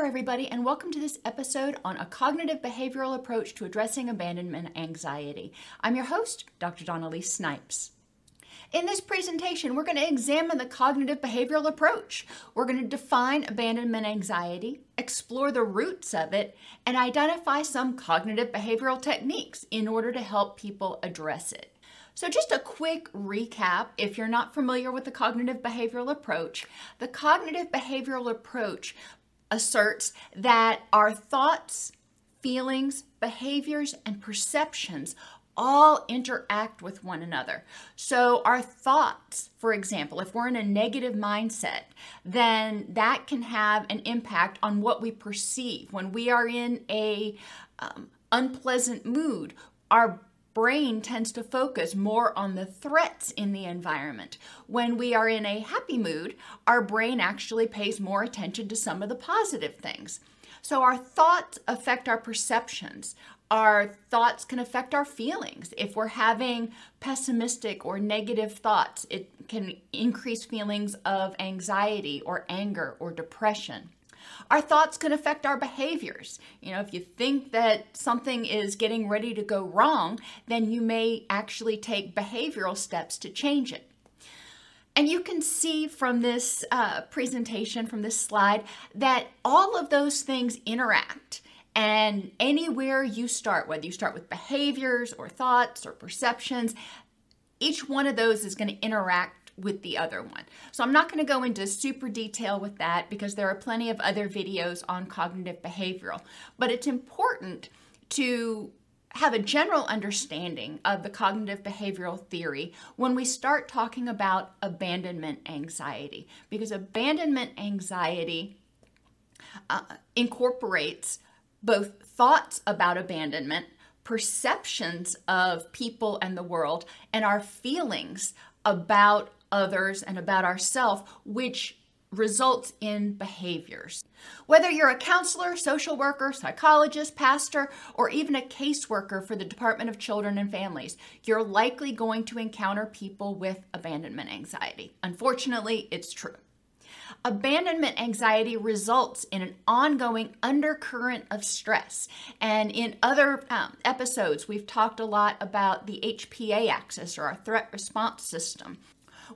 There, everybody, and welcome to this episode on a cognitive behavioral approach to addressing abandonment anxiety. I'm your host, Dr. Dawn-Elise Snipes. In this presentation, we're going to examine the cognitive behavioral approach. We're going to define abandonment anxiety, explore the roots of it, and identify some cognitive behavioral techniques in order to help people address it. So, just a quick recap if you're not familiar with the cognitive behavioral approach, the cognitive behavioral approach asserts that our thoughts, feelings, behaviors, and perceptions all interact with one another. So, our thoughts, for example, if we're in a negative mindset, then that can have an impact on what we perceive. When we are in a um, unpleasant mood, our brain tends to focus more on the threats in the environment. When we are in a happy mood, our brain actually pays more attention to some of the positive things. So our thoughts affect our perceptions. Our thoughts can affect our feelings. If we're having pessimistic or negative thoughts, it can increase feelings of anxiety or anger or depression. Our thoughts can affect our behaviors. You know, if you think that something is getting ready to go wrong, then you may actually take behavioral steps to change it. And you can see from this uh, presentation, from this slide, that all of those things interact. And anywhere you start, whether you start with behaviors or thoughts or perceptions, each one of those is going to interact with the other one. So I'm not going to go into super detail with that because there are plenty of other videos on cognitive behavioral. But it's important to have a general understanding of the cognitive behavioral theory when we start talking about abandonment anxiety because abandonment anxiety uh, incorporates both thoughts about abandonment perceptions of people and the world and our feelings about others and about ourselves, which results in behaviors. Whether you're a counselor, social worker, psychologist, pastor, or even a caseworker for the Department of Children and Families, you're likely going to encounter people with abandonment anxiety. Unfortunately, it's true. Abandonment anxiety results in an ongoing undercurrent of stress. And in other um, episodes, we've talked a lot about the HPA axis or our threat response system.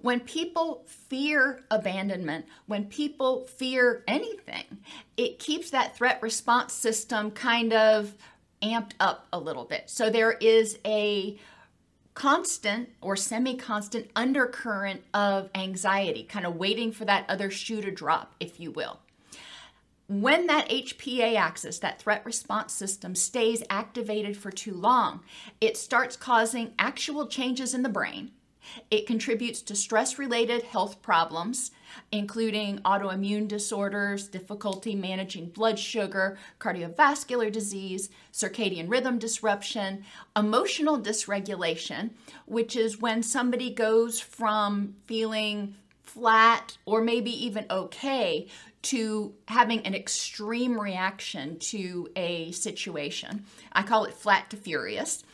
When people fear abandonment, when people fear anything, it keeps that threat response system kind of amped up a little bit. So there is a constant or semi constant undercurrent of anxiety, kind of waiting for that other shoe to drop, if you will. When that HPA axis, that threat response system, stays activated for too long, it starts causing actual changes in the brain it contributes to stress related health problems, including autoimmune disorders, difficulty managing blood sugar, cardiovascular disease, circadian rhythm disruption, emotional dysregulation, which is when somebody goes from feeling flat or maybe even okay to having an extreme reaction to a situation. I call it flat to furious.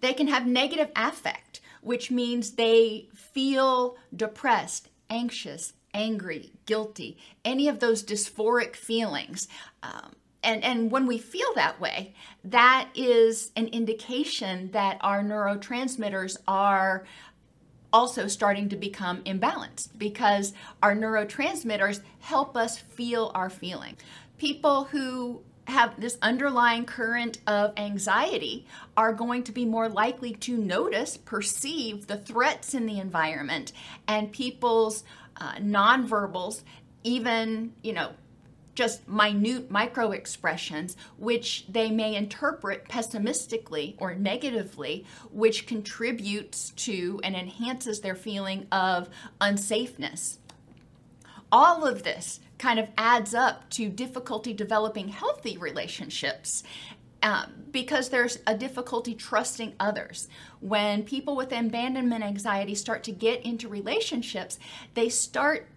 They can have negative affect which means they feel depressed, anxious, angry, guilty, any of those dysphoric feelings. Um, and, and when we feel that way, that is an indication that our neurotransmitters are also starting to become imbalanced because our neurotransmitters help us feel our feeling. People who have this underlying current of anxiety are going to be more likely to notice, perceive the threats in the environment and people's uh, nonverbals, even, you know, just minute micro expressions, which they may interpret pessimistically or negatively, which contributes to and enhances their feeling of unsafeness. All of this kind of adds up to difficulty developing healthy relationships. Um, because there's a difficulty trusting others. When people with abandonment anxiety start to get into relationships, they start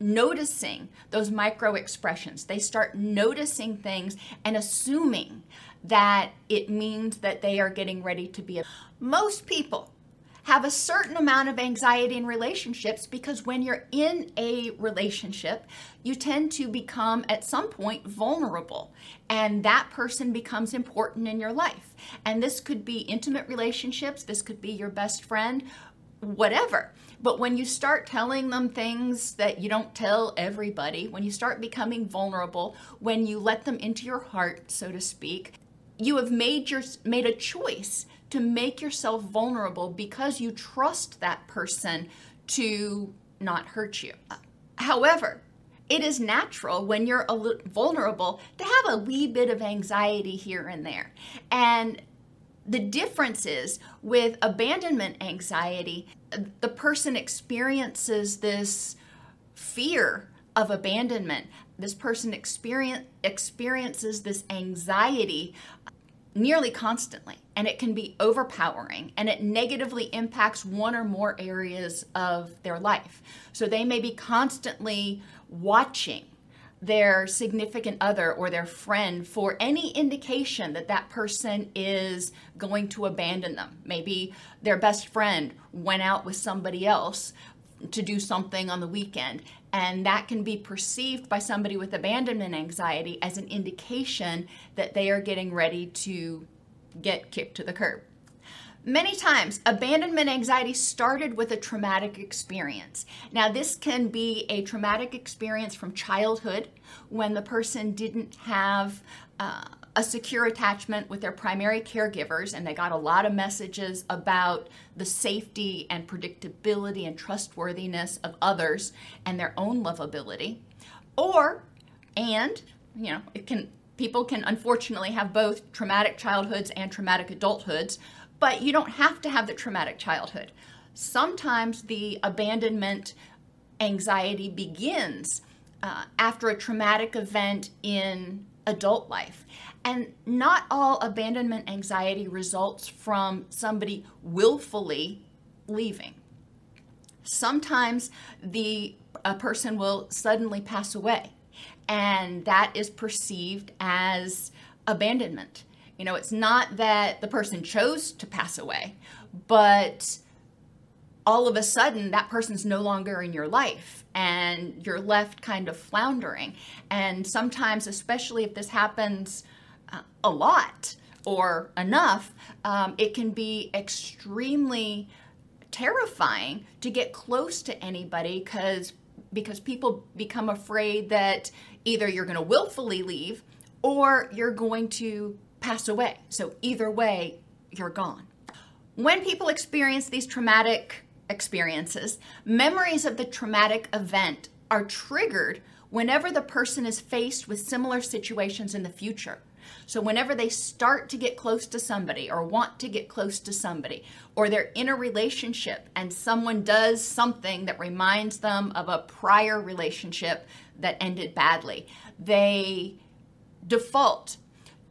noticing those micro expressions. They start noticing things and assuming that it means that they are getting ready to be. A- Most people have a certain amount of anxiety in relationships because when you're in a relationship, you tend to become at some point vulnerable, and that person becomes important in your life. And this could be intimate relationships, this could be your best friend, whatever. But when you start telling them things that you don't tell everybody, when you start becoming vulnerable, when you let them into your heart, so to speak, you have made your made a choice to make yourself vulnerable because you trust that person to not hurt you. However, it is natural when you're vulnerable to have a wee bit of anxiety here and there. And the difference is with abandonment anxiety, the person experiences this fear of abandonment. This person experience, experiences this anxiety nearly constantly, and it can be overpowering and it negatively impacts one or more areas of their life. So they may be constantly watching their significant other or their friend for any indication that that person is going to abandon them. Maybe their best friend went out with somebody else to do something on the weekend. And that can be perceived by somebody with abandonment anxiety as an indication that they are getting ready to get kicked to the curb. Many times, abandonment anxiety started with a traumatic experience. Now, this can be a traumatic experience from childhood when the person didn't have uh, a secure attachment with their primary caregivers and they got a lot of messages about the safety and predictability and trustworthiness of others and their own lovability. Or, and, you know, it can people can unfortunately have both traumatic childhoods and traumatic adulthoods but you don't have to have the traumatic childhood. Sometimes the abandonment anxiety begins uh, after a traumatic event in adult life. And not all abandonment anxiety results from somebody willfully leaving. Sometimes the a person will suddenly pass away, and that is perceived as abandonment. You know, it's not that the person chose to pass away, but all of a sudden that person's no longer in your life and you're left kind of floundering. And sometimes, especially if this happens uh, a lot or enough, um, it can be extremely terrifying to get close to anybody because because people become afraid that either you're going to willfully leave or you're going to pass away. So either way, you're gone. When people experience these traumatic experiences, memories of the traumatic event are triggered whenever the person is faced with similar situations in the future. So, whenever they start to get close to somebody or want to get close to somebody, or they're in a relationship and someone does something that reminds them of a prior relationship that ended badly, they default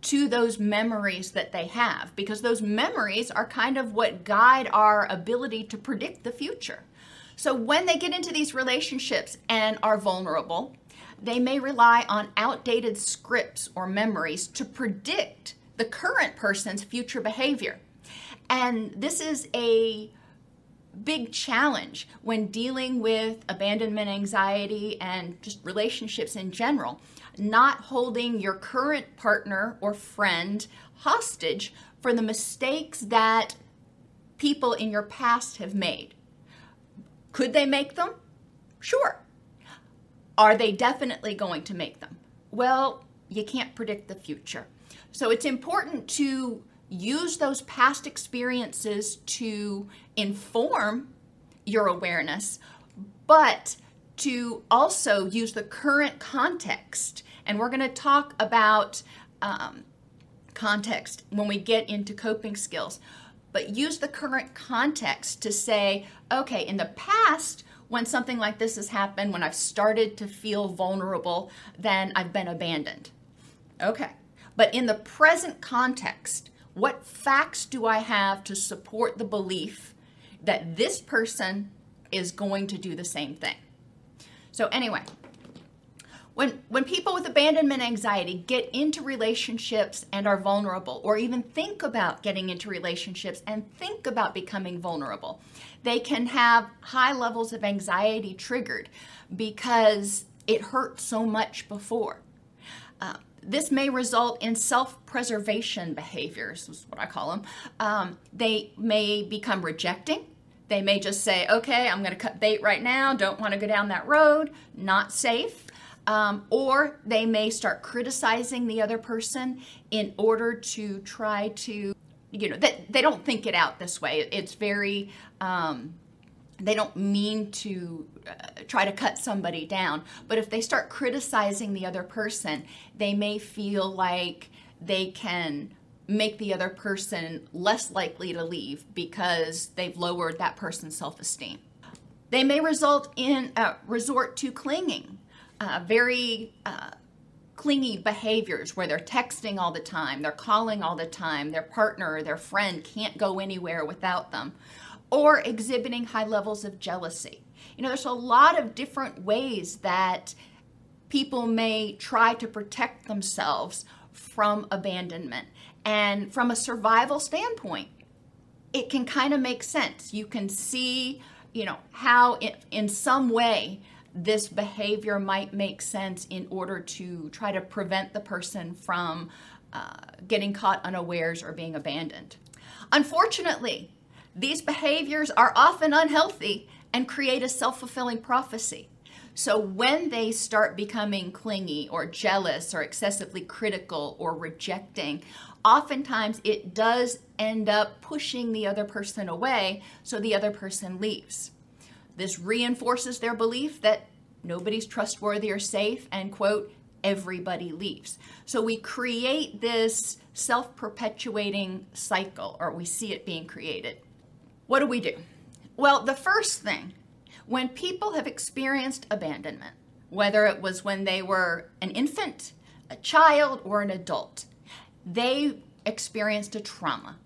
to those memories that they have because those memories are kind of what guide our ability to predict the future. So when they get into these relationships and are vulnerable, they may rely on outdated scripts or memories to predict the current person's future behavior. And this is a big challenge when dealing with abandonment anxiety and just relationships in general not holding your current partner or friend hostage for the mistakes that people in your past have made. Could they make them? Sure. Are they definitely going to make them? Well, you can't predict the future. So it's important to use those past experiences to inform your awareness, but to also use the current context. And we're going to talk about um, context when we get into coping skills. But use the current context to say, okay, in the past, when something like this has happened, when I've started to feel vulnerable, then I've been abandoned. Okay. But in the present context, what facts do I have to support the belief that this person is going to do the same thing? So, anyway, when, when people with abandonment anxiety get into relationships and are vulnerable, or even think about getting into relationships and think about becoming vulnerable, they can have high levels of anxiety triggered because it hurt so much before. Uh, this may result in self preservation behaviors, is what I call them. Um, they may become rejecting. They may just say, okay, I'm going to cut bait right now, don't want to go down that road, not safe. Um, or they may start criticizing the other person in order to try to, you know, that they don't think it out this way. It's very, um, they don't mean to uh, try to cut somebody down, but if they start criticizing the other person, they may feel like they can make the other person less likely to leave because they've lowered that person's self esteem. They may result in uh, resort to clinging, uh, very uh, clingy behaviors where they're texting all the time, they're calling all the time, their partner or their friend can't go anywhere without them or exhibiting high levels of jealousy. You know, there's a lot of different ways that people may try to protect themselves from abandonment. And from a survival standpoint, it can kind of make sense. You can see, you know, how in some way this behavior might make sense in order to try to prevent the person from uh, getting caught unawares or being abandoned. Unfortunately, these behaviors are often unhealthy and create a self fulfilling prophecy. So, when they start becoming clingy or jealous or excessively critical or rejecting, oftentimes it does end up pushing the other person away so the other person leaves. This reinforces their belief that nobody's trustworthy or safe, and quote, everybody leaves. So we create this self perpetuating cycle, or we see it being created. What do we do? Well, the first thing, when people have experienced abandonment, whether it was when they were an infant, a child, or an adult, they experienced a trauma.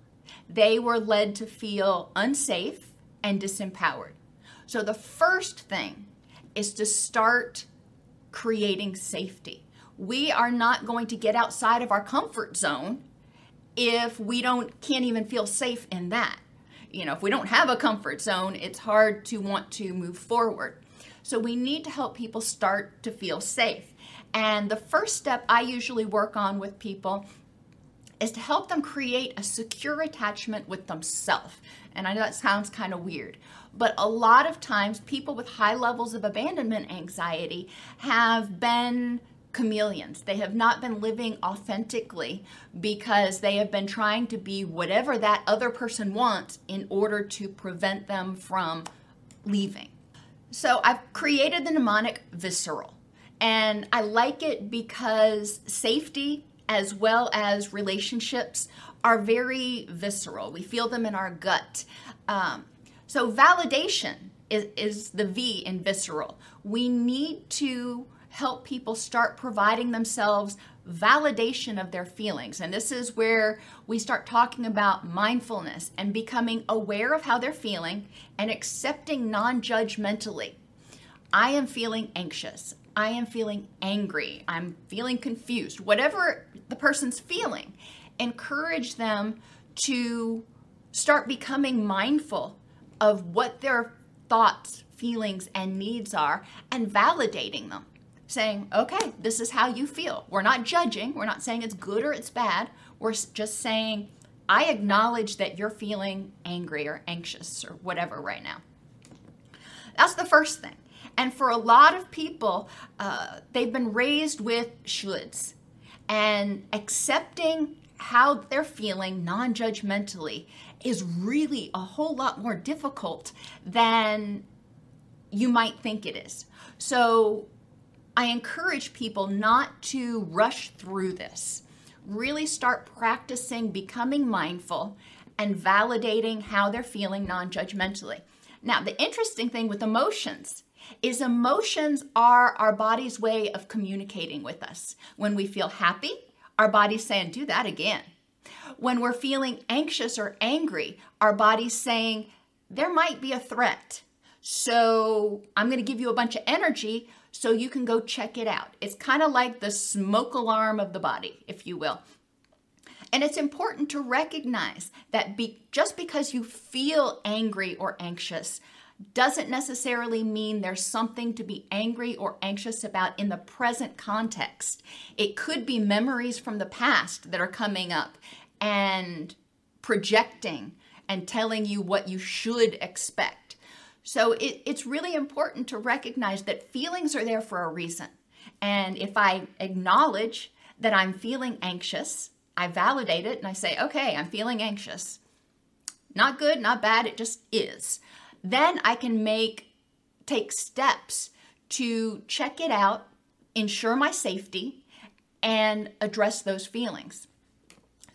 They were led to feel unsafe and disempowered. So the first thing is to start creating safety. We are not going to get outside of our comfort zone if we don't can't even feel safe in that you know, if we don't have a comfort zone, it's hard to want to move forward. So we need to help people start to feel safe. And the first step I usually work on with people is to help them create a secure attachment with themselves. And I know that sounds kind of weird, but a lot of times people with high levels of abandonment anxiety have been chameleons. They have not been living authentically because they have been trying to be whatever that other person wants in order to prevent them from leaving. So I've created the mnemonic visceral. And I like it because safety as well as relationships are very visceral. We feel them in our gut. Um, so validation is, is the V in visceral. We need to help people start providing themselves validation of their feelings. And this is where we start talking about mindfulness and becoming aware of how they're feeling and accepting non judgmentally. I am feeling anxious. I am feeling angry. I'm feeling confused. Whatever the person's feeling, encourage them to start becoming mindful of what their thoughts, feelings, and needs are and validating them saying, okay, this is how you feel. We're not judging, we're not saying it's good or it's bad. We're just saying, I acknowledge that you're feeling angry or anxious or whatever right now. That's the first thing. And for a lot of people, uh, they've been raised with shoulds. And accepting how they're feeling non judgmentally is really a whole lot more difficult than you might think it is. So I encourage people not to rush through this. Really start practicing becoming mindful and validating how they're feeling non judgmentally. Now, the interesting thing with emotions is emotions are our body's way of communicating with us. When we feel happy, our body's saying, do that again. When we're feeling anxious or angry, our body's saying, there might be a threat. So I'm going to give you a bunch of energy so you can go check it out. It's kind of like the smoke alarm of the body, if you will. And it's important to recognize that be, just because you feel angry or anxious doesn't necessarily mean there's something to be angry or anxious about in the present context. It could be memories from the past that are coming up and projecting and telling you what you should expect. So it, it's really important to recognize that feelings are there for a reason. And if I acknowledge that I'm feeling anxious, I validate it and I say, okay, I'm feeling anxious. Not good, not bad, it just is. Then I can make, take steps to check it out, ensure my safety, and address those feelings.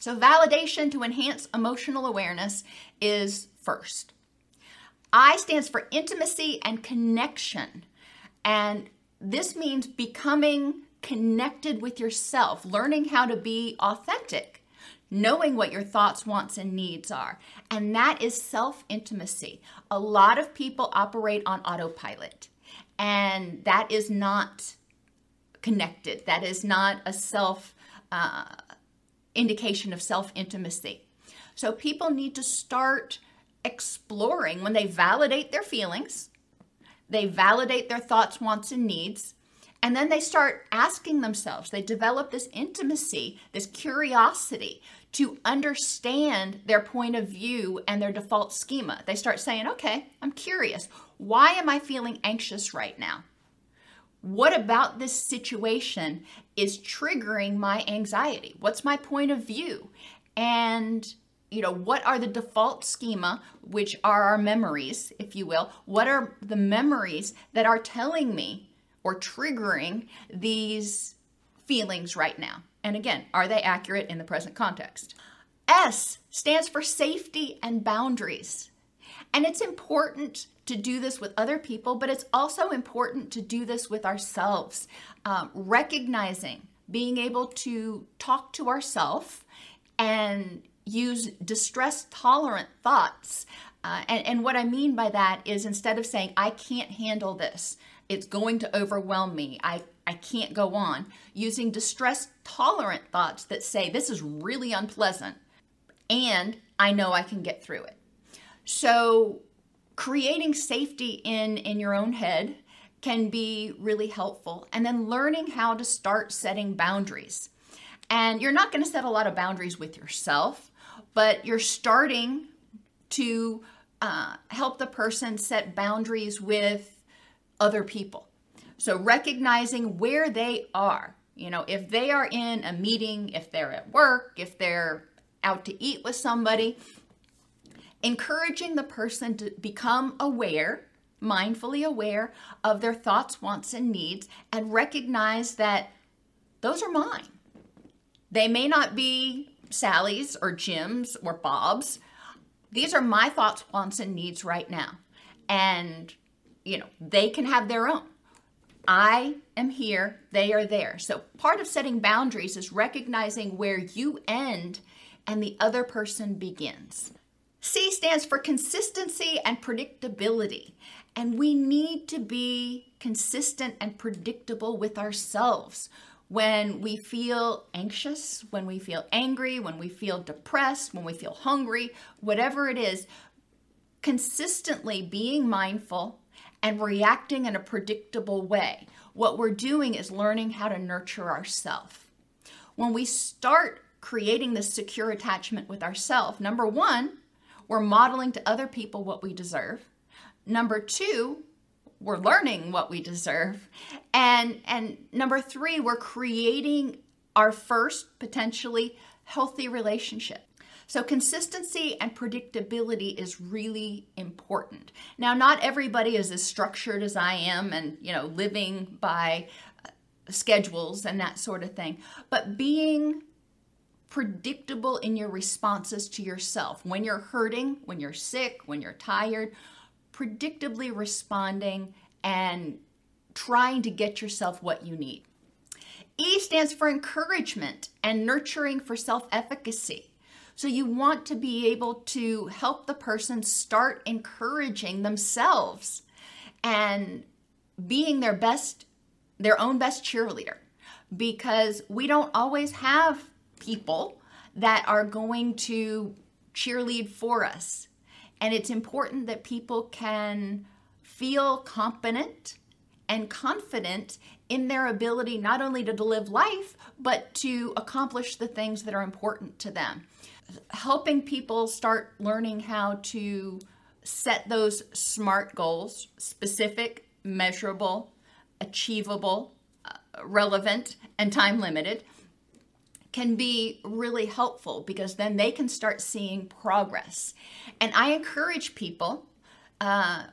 So, validation to enhance emotional awareness is first. I stands for intimacy and connection. And this means becoming connected with yourself, learning how to be authentic, knowing what your thoughts, wants, and needs are. And that is self intimacy. A lot of people operate on autopilot, and that is not connected. That is not a self uh, indication of self intimacy. So people need to start exploring when they validate their feelings, they validate their thoughts, wants, and needs and then they start asking themselves, they develop this intimacy, this curiosity to understand their point of view and their default schema. They start saying, okay, I'm curious. Why am I feeling anxious right now? What about this situation is triggering my anxiety? What's my point of view? And you know, what are the default schema, which are our memories, if you will? What are the memories that are telling me or triggering these feelings right now? And again, are they accurate in the present context? S stands for safety and boundaries. And it's important to do this with other people, but it's also important to do this with ourselves. Um, recognizing, being able to talk to ourselves and use distress tolerant thoughts. Uh, and, and what I mean by that is instead of saying, I can't handle this, it's going to overwhelm me. I, I can't go on. Using distress tolerant thoughts that say, this is really unpleasant and I know I can get through it. So, creating safety in, in your own head can be really helpful. And then learning how to start setting boundaries. And you're not going to set a lot of boundaries with yourself, but you're starting to uh, help the person set boundaries with other people. So recognizing where they are. You know, if they are in a meeting, if they're at work, if they're out to eat with somebody, encouraging the person to become aware, mindfully aware of their thoughts, wants, and needs, and recognize that those are mine. They may not be Sally's or Jim's or Bob's. These are my thoughts, wants, and needs right now. And you know, they can have their own. I am here, they are there. So part of setting boundaries is recognizing where you end and the other person begins. C stands for consistency and predictability. And we need to be consistent and predictable with ourselves. When we feel anxious, when we feel angry, when we feel depressed, when we feel hungry, whatever it is, consistently being mindful and reacting in a predictable way. What we're doing is learning how to nurture ourselves. When we start creating this secure attachment with ourselves, number one, we're modeling to other people what we deserve. Number two, we're learning what we deserve. And and number 3, we're creating our first potentially healthy relationship. So consistency and predictability is really important. Now not everybody is as structured as I am and, you know, living by schedules and that sort of thing, but being predictable in your responses to yourself. When you're hurting, when you're sick, when you're tired, predictably responding and trying to get yourself what you need. E stands for encouragement and nurturing for self efficacy. So you want to be able to help the person start encouraging themselves and being their best, their own best cheerleader. Because we don't always have people that are going to cheerlead for us. And it's important that people can feel competent and confident in their ability not only to live life, but to accomplish the things that are important to them. Helping people start learning how to set those SMART goals specific, measurable, achievable, uh, relevant, and time limited can be really helpful because then they can start seeing progress. And I encourage people uh,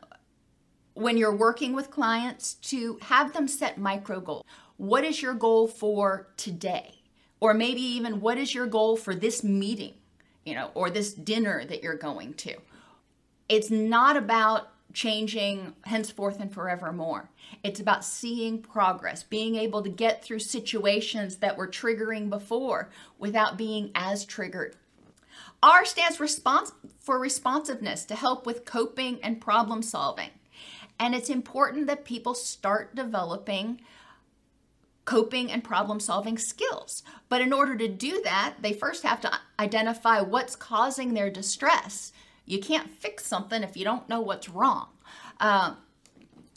when you're working with clients to have them set micro goals. What is your goal for today? Or maybe even what is your goal for this meeting, you know, or this dinner that you're going to? It's not about changing henceforth and forevermore. It's about seeing progress, being able to get through situations that were triggering before without being as triggered. R stands response for responsiveness to help with coping and problem solving. And it's important that people start developing coping and problem solving skills. But in order to do that, they first have to identify what's causing their distress you can't fix something if you don't know what's wrong. Uh,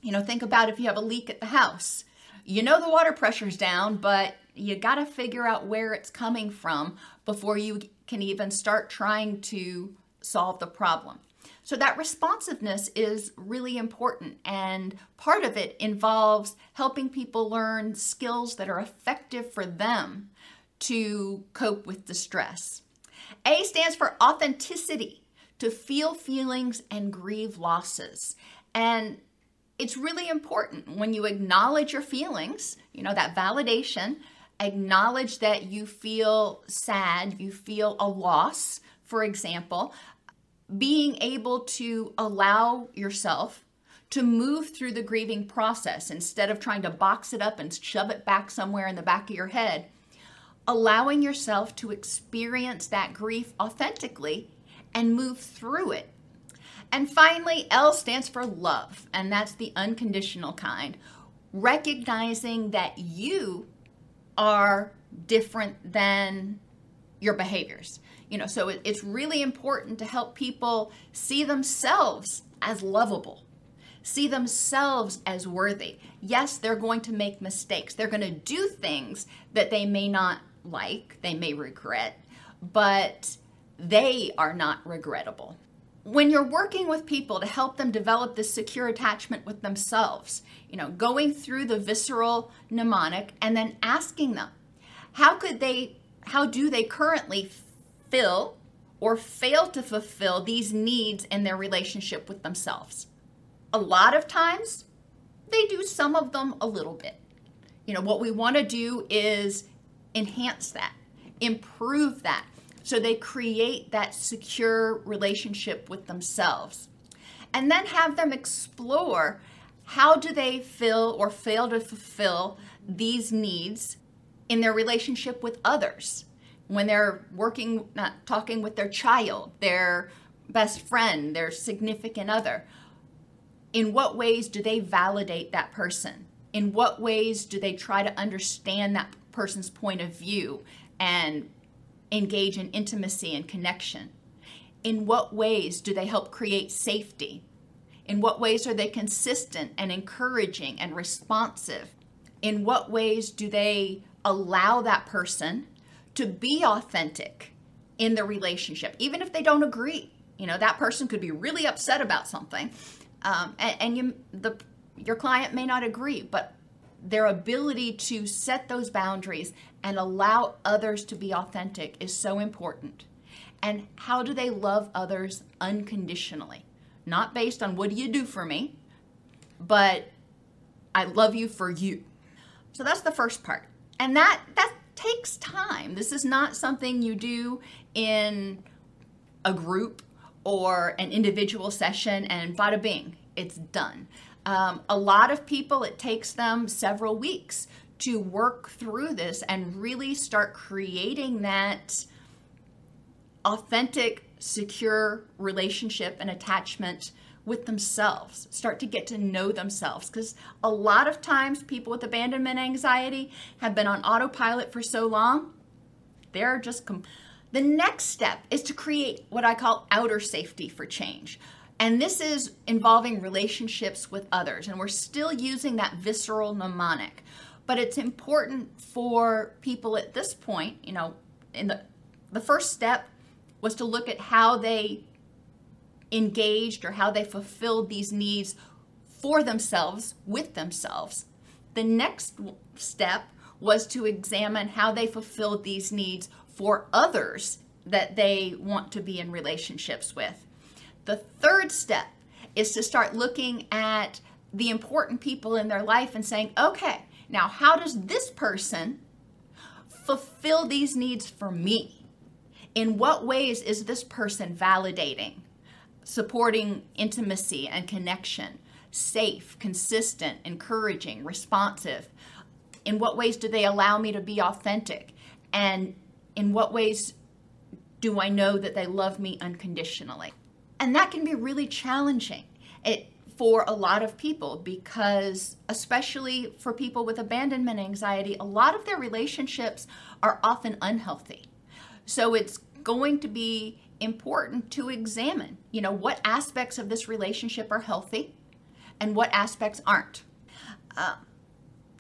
you know, think about if you have a leak at the house. You know the water pressure's down, but you got to figure out where it's coming from before you can even start trying to solve the problem. So, that responsiveness is really important, and part of it involves helping people learn skills that are effective for them to cope with distress. A stands for authenticity to feel feelings and grieve losses. And it's really important when you acknowledge your feelings, you know, that validation, acknowledge that you feel sad, you feel a loss, for example, being able to allow yourself to move through the grieving process instead of trying to box it up and shove it back somewhere in the back of your head, allowing yourself to experience that grief authentically and move through it. And finally, L stands for love, and that's the unconditional kind. Recognizing that you are different than your behaviors. You know, so it, it's really important to help people see themselves as lovable, see themselves as worthy. Yes, they're going to make mistakes, they're going to do things that they may not like, they may regret, but they are not regrettable. When you're working with people to help them develop this secure attachment with themselves, you know, going through the visceral mnemonic and then asking them, how could they, how do they currently fill or fail to fulfill these needs in their relationship with themselves? A lot of times, they do some of them a little bit. You know, what we want to do is enhance that, improve that, so they create that secure relationship with themselves. And then have them explore how do they fill or fail to fulfill these needs in their relationship with others when they're working not talking with their child their best friend their significant other in what ways do they validate that person in what ways do they try to understand that person's point of view and engage in intimacy and connection? In what ways do they help create safety? In what ways are they consistent and encouraging and responsive? In what ways do they allow that person to be authentic in the relationship, even if they don't agree? You know, that person could be really upset about something. Um, and, and you, the Your client may not agree, but their ability to set those boundaries and allow others to be authentic is so important. And how do they love others unconditionally? Not based on what do you do for me, but I love you for you. So that's the first part. And that that takes time. This is not something you do in a group or an individual session and bada bing, it's done. Um, a lot of people, it takes them several weeks to work through this and really start creating that authentic, secure relationship and attachment with themselves, start to get to know themselves. Because a lot of times, people with abandonment anxiety have been on autopilot for so long, they're just. Com- the next step is to create what I call outer safety for change. And this is involving relationships with others. And we're still using that visceral mnemonic. But it's important for people at this point, you know, in the the first step was to look at how they engaged or how they fulfilled these needs for themselves with themselves. The next step was to examine how they fulfilled these needs for others that they want to be in relationships with. The third step is to start looking at the important people in their life and saying, okay, now how does this person fulfill these needs for me? In what ways is this person validating, supporting intimacy and connection, safe, consistent, encouraging, responsive? In what ways do they allow me to be authentic? And in what ways do I know that they love me unconditionally? And that can be really challenging it, for a lot of people because, especially for people with abandonment anxiety, a lot of their relationships are often unhealthy. So it's going to be important to examine, you know, what aspects of this relationship are healthy and what aspects aren't. Um,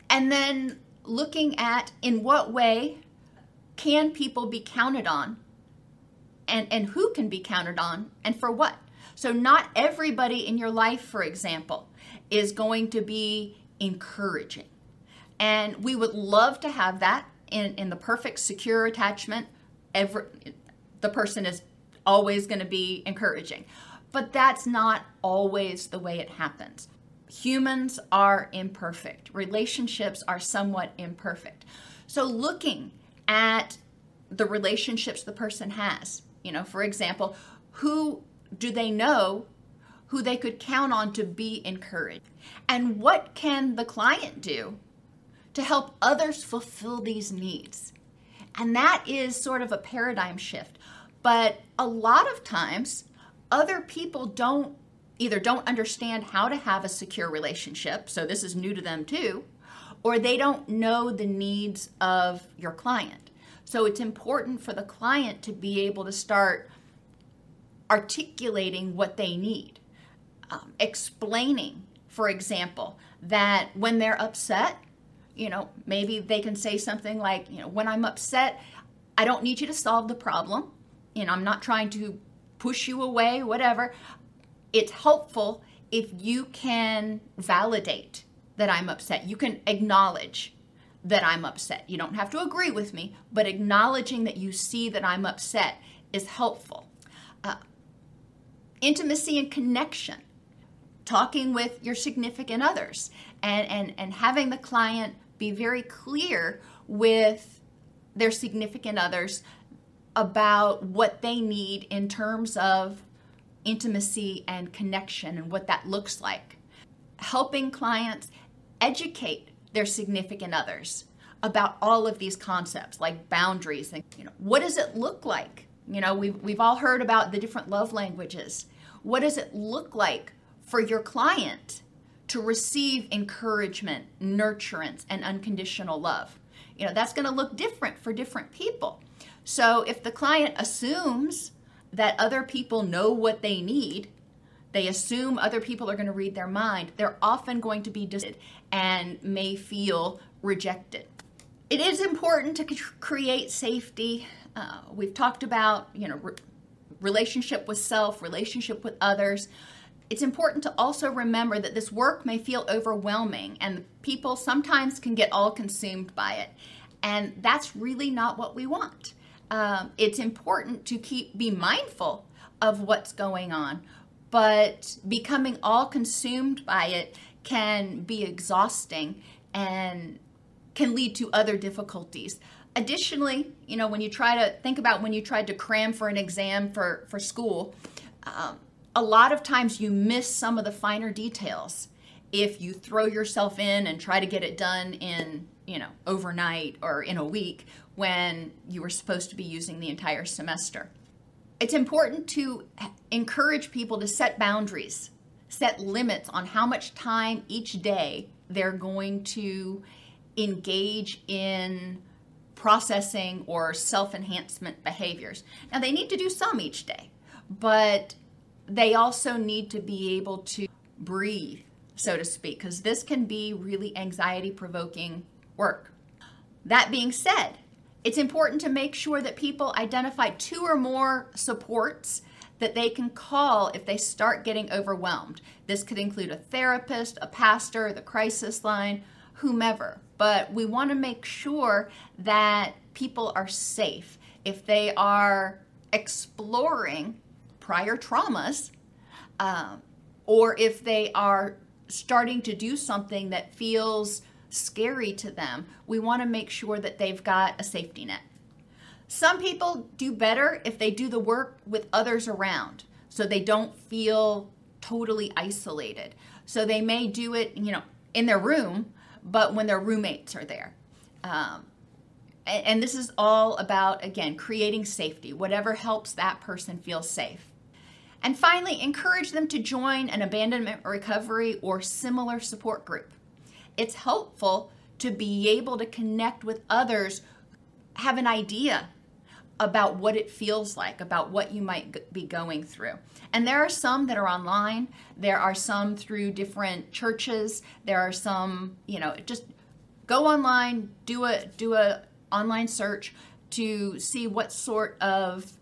and then looking at in what way can people be counted on and, and who can be counted on and for what. So, not everybody in your life, for example, is going to be encouraging. And we would love to have that in, in the perfect secure attachment. Every, the person is always going to be encouraging. But that's not always the way it happens. Humans are imperfect, relationships are somewhat imperfect. So, looking at the relationships the person has. You know, for example, who do they know who they could count on to be encouraged? And what can the client do to help others fulfill these needs? And that is sort of a paradigm shift. But a lot of times, other people don't either don't understand how to have a secure relationship, so this is new to them too, or they don't know the needs of your client. So it's important for the client to be able to start articulating what they need, um, explaining, for example, that when they're upset, you know, maybe they can say something like, you know, when I'm upset, I don't need you to solve the problem. You know, I'm not trying to push you away, whatever. It's helpful if you can validate that I'm upset. You can acknowledge that I'm upset. You don't have to agree with me, but acknowledging that you see that I'm upset is helpful. Uh, intimacy and connection, talking with your significant others, and, and, and having the client be very clear with their significant others about what they need in terms of intimacy and connection and what that looks like. Helping clients educate their significant others about all of these concepts like boundaries and you know what does it look like? You know we've, we've all heard about the different love languages. What does it look like for your client to receive encouragement nurturance and unconditional love? You know that's going to look different for different people. So if the client assumes that other people know what they need they assume other people are going to read their mind. They're often going to be distant and may feel rejected. It is important to create safety. Uh, we've talked about, you know, re- relationship with self, relationship with others. It's important to also remember that this work may feel overwhelming and people sometimes can get all consumed by it. And that's really not what we want. Um, it's important to keep be mindful of what's going on, but becoming all consumed by it can be exhausting and can lead to other difficulties. Additionally, you know, when you try to think about when you tried to cram for an exam for, for school, um, a lot of times you miss some of the finer details if you throw yourself in and try to get it done in, you know, overnight or in a week when you were supposed to be using the entire semester. It's important to encourage people to set boundaries, set limits on how much time each day they're going to engage in processing or self enhancement behaviors. Now, they need to do some each day, but they also need to be able to breathe, so to speak, because this can be really anxiety provoking work. That being said, it's important to make sure that people identify two or more supports that they can call if they start getting overwhelmed. This could include a therapist, a pastor, the crisis line, whomever. But we want to make sure that people are safe. If they are exploring prior traumas, um, or if they are starting to do something that feels scary to them, we want to make sure that they've got a safety net. Some people do better if they do the work with others around so they don't feel totally isolated. So they may do it, you know, in their room, but when their roommates are there. Um, and, and this is all about, again, creating safety, whatever helps that person feel safe. And finally, encourage them to join an abandonment recovery or similar support group. It's helpful to be able to connect with others, have an idea about what it feels like, about what you might be going through. And there are some that are online, there are some through different churches, there are some, you know, just go online, do a do a online search to see what sort of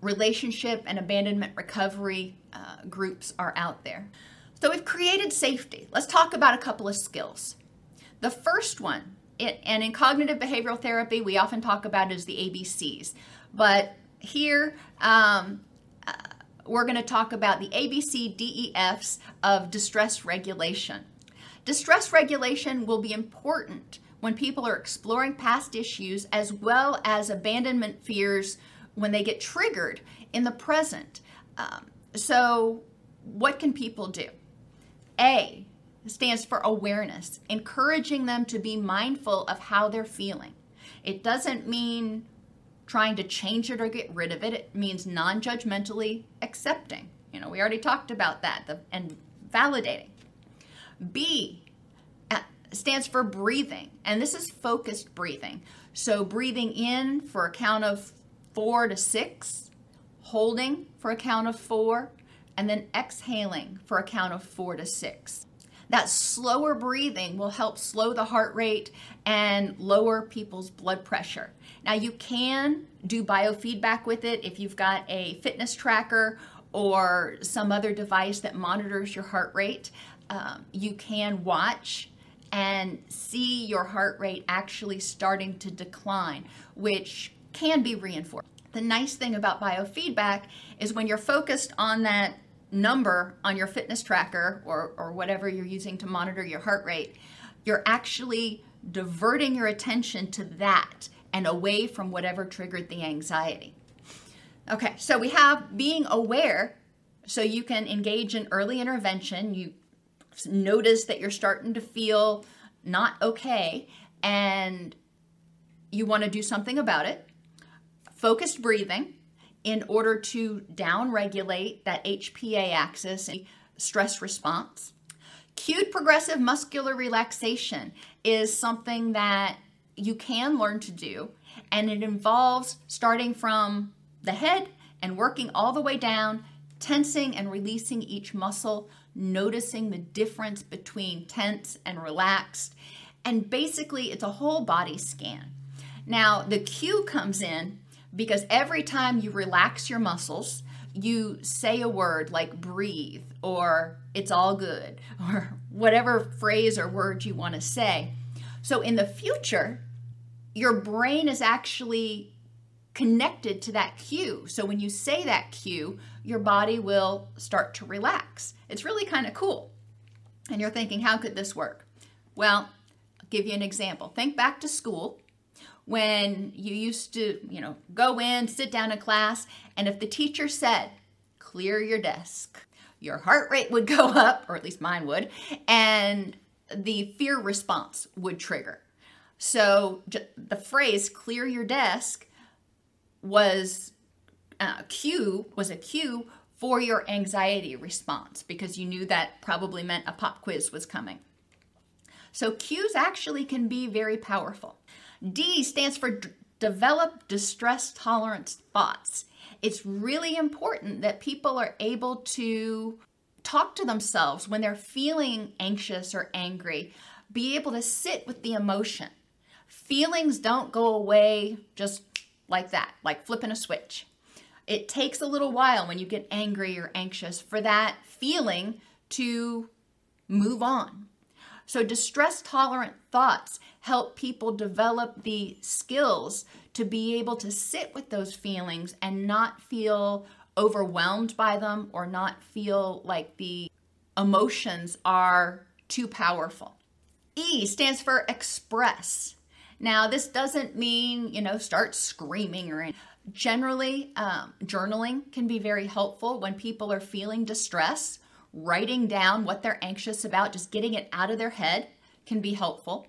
relationship and abandonment recovery uh, groups are out there. So we've created safety. Let's talk about a couple of skills. The first one, it, and in cognitive behavioral therapy, we often talk about it as the ABCs. But here, um, uh, we're going to talk about the ABC DEFs of distress regulation. Distress regulation will be important when people are exploring past issues as well as abandonment fears when they get triggered in the present. Um, so, what can people do? A stands for awareness, encouraging them to be mindful of how they're feeling. It doesn't mean trying to change it or get rid of it, it means non judgmentally accepting. You know, we already talked about that the, and validating. B uh, stands for breathing, and this is focused breathing. So, breathing in for a count of four to six, holding for a count of four, and then exhaling for a count of four to six. That slower breathing will help slow the heart rate and lower people's blood pressure. Now, you can do biofeedback with it if you've got a fitness tracker or some other device that monitors your heart rate. Um, you can watch and see your heart rate actually starting to decline, which can be reinforced. The nice thing about biofeedback is when you're focused on that number on your fitness tracker or, or whatever you're using to monitor your heart rate, you're actually diverting your attention to that and away from whatever triggered the anxiety. Okay, so we have being aware so you can engage in early intervention. You notice that you're starting to feel not okay and you want to do something about it focused breathing in order to downregulate that HPA axis and stress response. Cued progressive muscular relaxation is something that you can learn to do, and it involves starting from the head and working all the way down, tensing and releasing each muscle, noticing the difference between tense and relaxed. And basically, it's a whole body scan. Now, the cue comes in because every time you relax your muscles, you say a word like breathe or it's all good or whatever phrase or word you want to say. So in the future, your brain is actually connected to that cue. So when you say that cue, your body will start to relax. It's really kind of cool. And you're thinking, how could this work? Well, I'll give you an example. Think back to school when you used to, you know, go in, sit down in class, and if the teacher said, clear your desk, your heart rate would go up, or at least mine would, and the fear response would trigger. So the phrase clear your desk was uh, cue was a cue for your anxiety response because you knew that probably meant a pop quiz was coming. So cues actually can be very powerful. D stands for d- develop distress tolerance thoughts. It's really important that people are able to talk to themselves when they're feeling anxious or angry, be able to sit with the emotion. Feelings don't go away just like that, like flipping a switch. It takes a little while when you get angry or anxious for that feeling to move on. So, distress tolerant thoughts help people develop the skills to be able to sit with those feelings and not feel overwhelmed by them or not feel like the emotions are too powerful. E stands for express. Now, this doesn't mean, you know, start screaming or anything. Generally, um, journaling can be very helpful when people are feeling distress. Writing down what they're anxious about, just getting it out of their head can be helpful.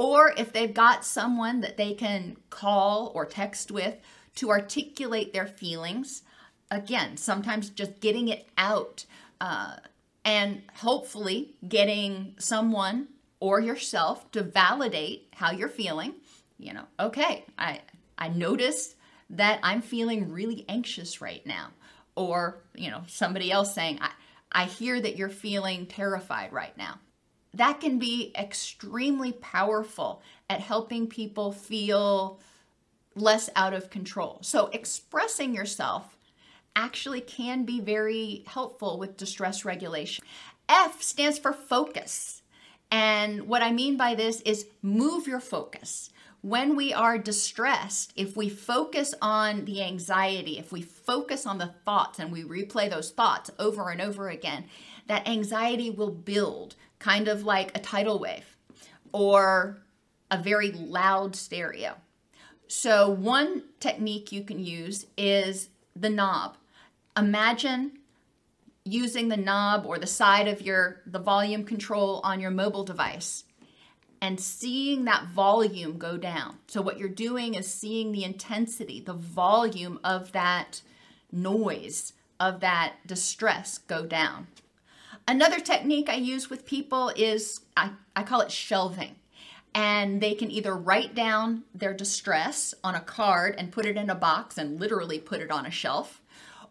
Or if they've got someone that they can call or text with to articulate their feelings, again, sometimes just getting it out uh, and hopefully getting someone or yourself to validate how you're feeling. You know, okay, I I noticed that I'm feeling really anxious right now. Or, you know, somebody else saying, I, I hear that you're feeling terrified right now. That can be extremely powerful at helping people feel less out of control. So, expressing yourself actually can be very helpful with distress regulation. F stands for focus. And what I mean by this is move your focus. When we are distressed, if we focus on the anxiety, if we focus on the thoughts and we replay those thoughts over and over again, that anxiety will build kind of like a tidal wave or a very loud stereo. So, one technique you can use is the knob. Imagine using the knob or the side of your the volume control on your mobile device and seeing that volume go down. So what you're doing is seeing the intensity, the volume of that noise, of that distress go down. Another technique I use with people is I, I call it shelving. And they can either write down their distress on a card and put it in a box and literally put it on a shelf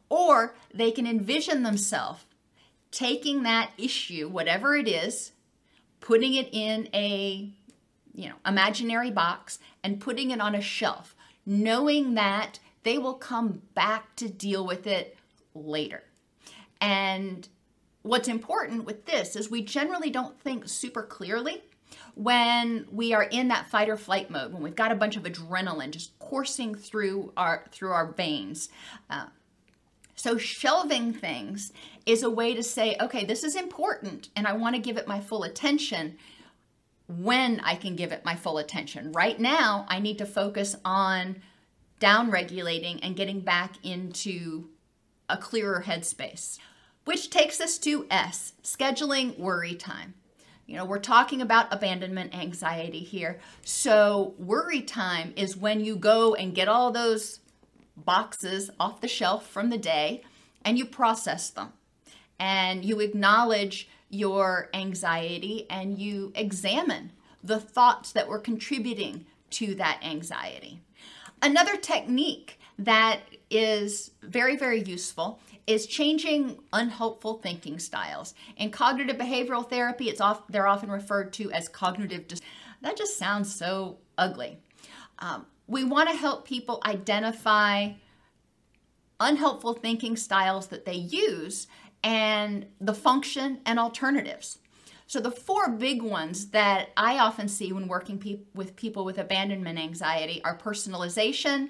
or they can envision themselves taking that issue, whatever it is, putting it in a you know, imaginary box and putting it on a shelf, knowing that they will come back to deal with it later. And what's important with this is we generally don't think super clearly when we are in that fight or flight mode when we've got a bunch of adrenaline just coursing through our through our veins uh, so, shelving things is a way to say, okay, this is important and I want to give it my full attention when I can give it my full attention. Right now, I need to focus on down regulating and getting back into a clearer headspace. Which takes us to S, scheduling worry time. You know, we're talking about abandonment anxiety here. So, worry time is when you go and get all those boxes off the shelf from the day and you process them and you acknowledge your anxiety and you examine the thoughts that were contributing to that anxiety. Another technique that is very, very useful is changing unhelpful thinking styles. In cognitive behavioral therapy, it's off, they're often referred to as cognitive. Dis- that just sounds so ugly. Um, we want to help people identify unhelpful thinking styles that they use, and the function and alternatives. So, the four big ones that I often see when working pe- with people with abandonment anxiety are personalization,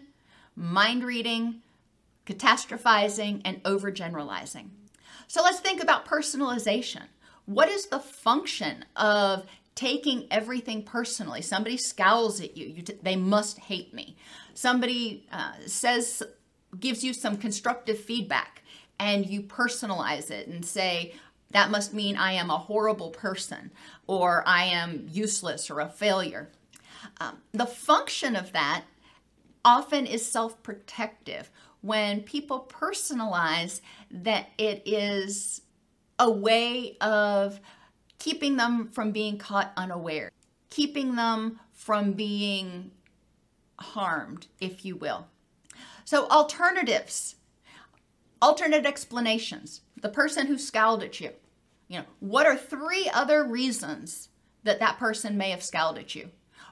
mind reading, catastrophizing, and overgeneralizing. So, let's think about personalization. What is the function of taking everything personally? Somebody scowls at you, you t- they must hate me. Somebody uh, says, gives you some constructive feedback, and you personalize it and say, that must mean I am a horrible person or I am useless or a failure. Um, the function of that often is self protective. When people personalize that it is a way of keeping them from being caught unaware, keeping them from being harmed, if you will. So, alternatives, alternate explanations. The person who scowled at you, you know, what are three other reasons that that person may have scowled at you?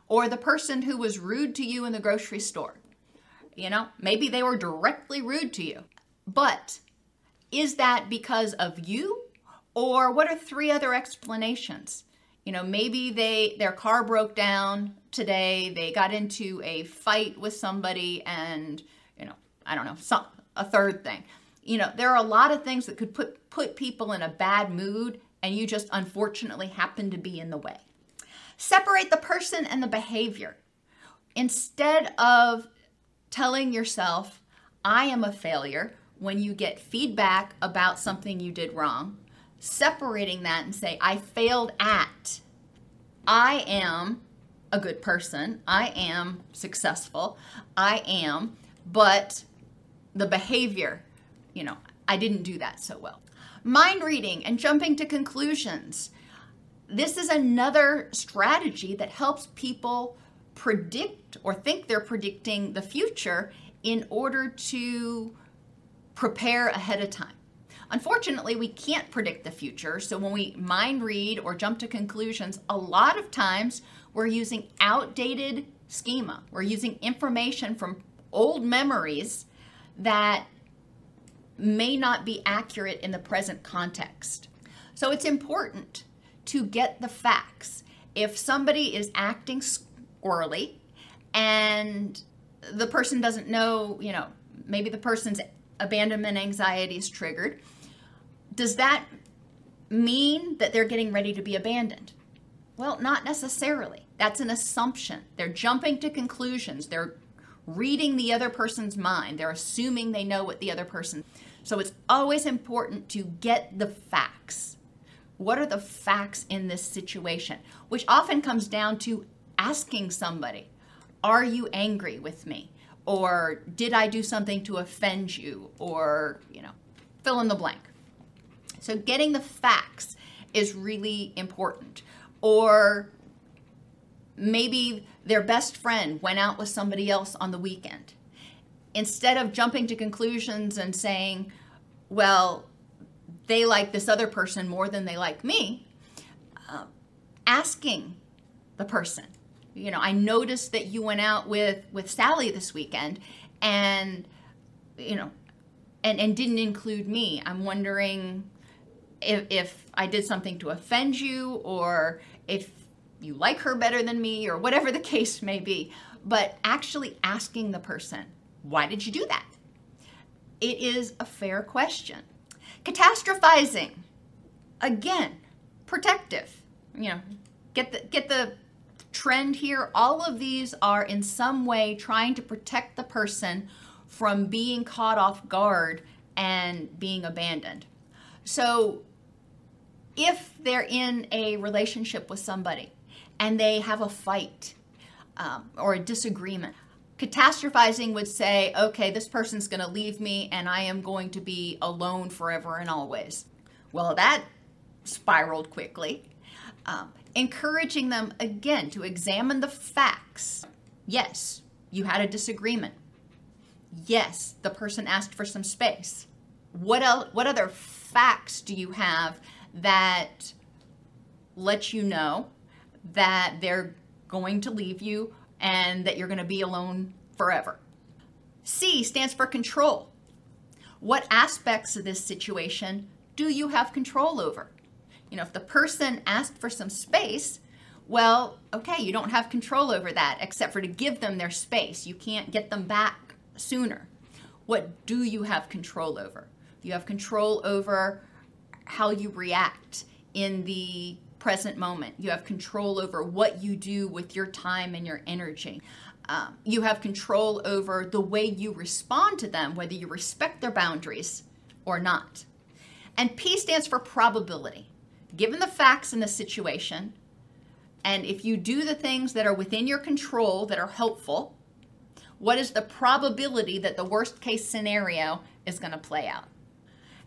Or the person who was rude to you in the grocery store. You know, maybe they were directly rude to you. But is that because of you or what are three other explanations? You know, maybe they their car broke down today, they got into a fight with somebody and, you know, I don't know, some a third thing. You know, there are a lot of things that could put put people in a bad mood and you just unfortunately happen to be in the way. Separate the person and the behavior. Instead of telling yourself, I am a failure, when you get feedback about something you did wrong, separating that and say, I failed at, I am a good person, I am successful, I am, but the behavior, you know, I didn't do that so well. Mind reading and jumping to conclusions. This is another strategy that helps people predict or think they're predicting the future in order to prepare ahead of time. Unfortunately, we can't predict the future, so when we mind read or jump to conclusions, a lot of times we're using outdated schema. We're using information from old memories that may not be accurate in the present context. So it's important to get the facts. If somebody is acting squirrely and the person doesn't know, you know, maybe the person's abandonment anxiety is triggered, does that mean that they're getting ready to be abandoned? Well, not necessarily. That's an assumption. They're jumping to conclusions. They're reading the other person's mind. They're assuming they know what the other person. So it's always important to get the facts. What are the facts in this situation? Which often comes down to asking somebody, Are you angry with me? Or did I do something to offend you? Or, you know, fill in the blank. So getting the facts is really important. Or maybe their best friend went out with somebody else on the weekend. Instead of jumping to conclusions and saying, well, they like this other person more than they like me, uh, asking the person, you know, I noticed that you went out with with Sally this weekend, and you know, and and didn't include me. I'm wondering if if I did something to offend you, or if you like her better than me, or whatever the case may be. But actually asking the person, why did you do that? It is a fair question. Catastrophizing, again, protective. You know, get the get the trend here. All of these are in some way trying to protect the person from being caught off guard and being abandoned. So, if they're in a relationship with somebody and they have a fight um, or a disagreement, catastrophizing would say, okay, this person's going to leave me and I am going to be alone forever and always. Well, that spiraled quickly. Um, encouraging them again to examine the facts. Yes, you had a disagreement. Yes, the person asked for some space. What else, what other facts do you have that let you know that they're going to leave you and that you're going to be alone forever? C stands for control. What aspects of this situation do you have control over? You know, if the person asked for some space, well, okay, you don't have control over that except for to give them their space. You can't get them back sooner. What do you have control over? You have control over how you react in the present moment. You have control over what you do with your time and your energy. Um, you have control over the way you respond to them, whether you respect their boundaries or not. And P stands for probability. Given the facts in the situation, and if you do the things that are within your control that are helpful, what is the probability that the worst case scenario is going to play out?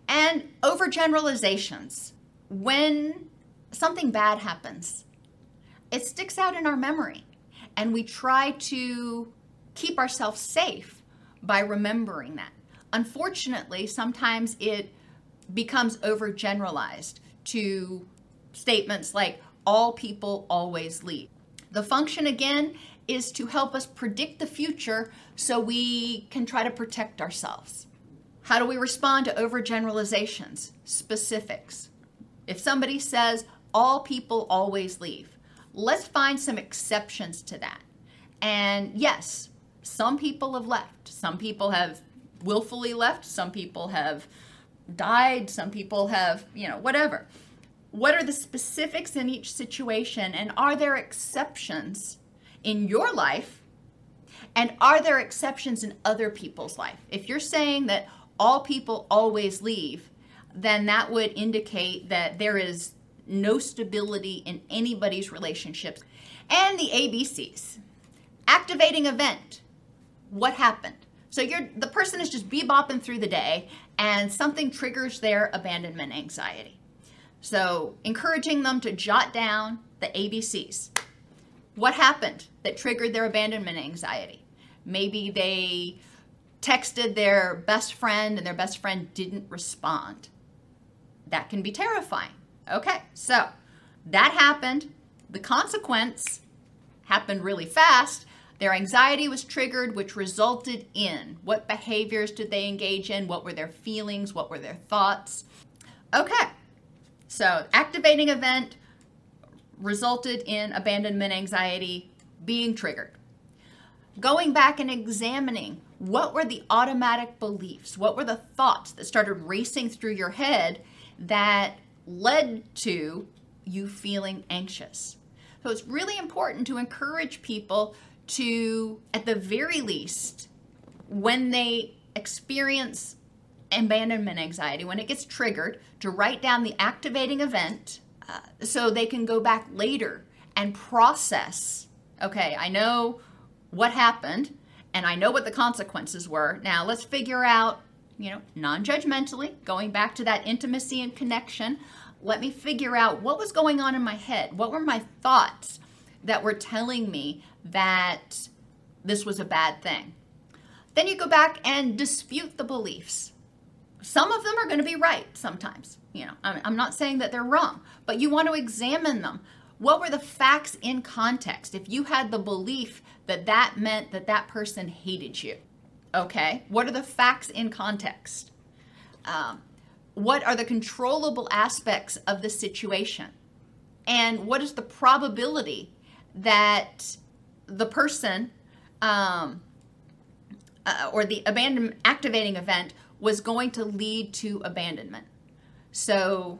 And overgeneralizations. When something bad happens, it sticks out in our memory, and we try to keep ourselves safe by remembering that. Unfortunately, sometimes it becomes overgeneralized to statements like, all people always leave. The function, again, is to help us predict the future so we can try to protect ourselves. How do we respond to overgeneralizations? Specifics. If somebody says, all people always leave, let's find some exceptions to that. And yes, some people have left. Some people have willfully left. Some people have died. Some people have, you know, whatever. What are the specifics in each situation? And are there exceptions in your life? And are there exceptions in other people's life? If you're saying that all people always leave, then that would indicate that there is no stability in anybody's relationships. And the ABCs. Activating event. What happened? So you're the person is just bebopping through the day and something triggers their abandonment anxiety. So, encouraging them to jot down the ABCs. What happened that triggered their abandonment anxiety? Maybe they texted their best friend and their best friend didn't respond. That can be terrifying. Okay, so that happened. The consequence happened really fast. Their anxiety was triggered, which resulted in what behaviors did they engage in? What were their feelings? What were their thoughts? Okay, so, activating event resulted in abandonment anxiety being triggered. Going back and examining what were the automatic beliefs, what were the thoughts that started racing through your head that led to you feeling anxious. So, it's really important to encourage people to, at the very least, when they experience abandonment anxiety, when it gets triggered, to write down the activating event uh, so they can go back later and process okay, I know what happened and I know what the consequences were. Now let's figure out, you know, non judgmentally, going back to that intimacy and connection, let me figure out what was going on in my head. What were my thoughts that were telling me that this was a bad thing? Then you go back and dispute the beliefs some of them are going to be right sometimes. You know, I'm not saying that they're wrong, but you want to examine them. What were the facts in context? If you had the belief that that meant that that person hated you, okay, what are the facts in context? Um, what are the controllable aspects of the situation? And what is the probability that the person um, uh, or the abandonment activating event was going to lead to abandonment. So,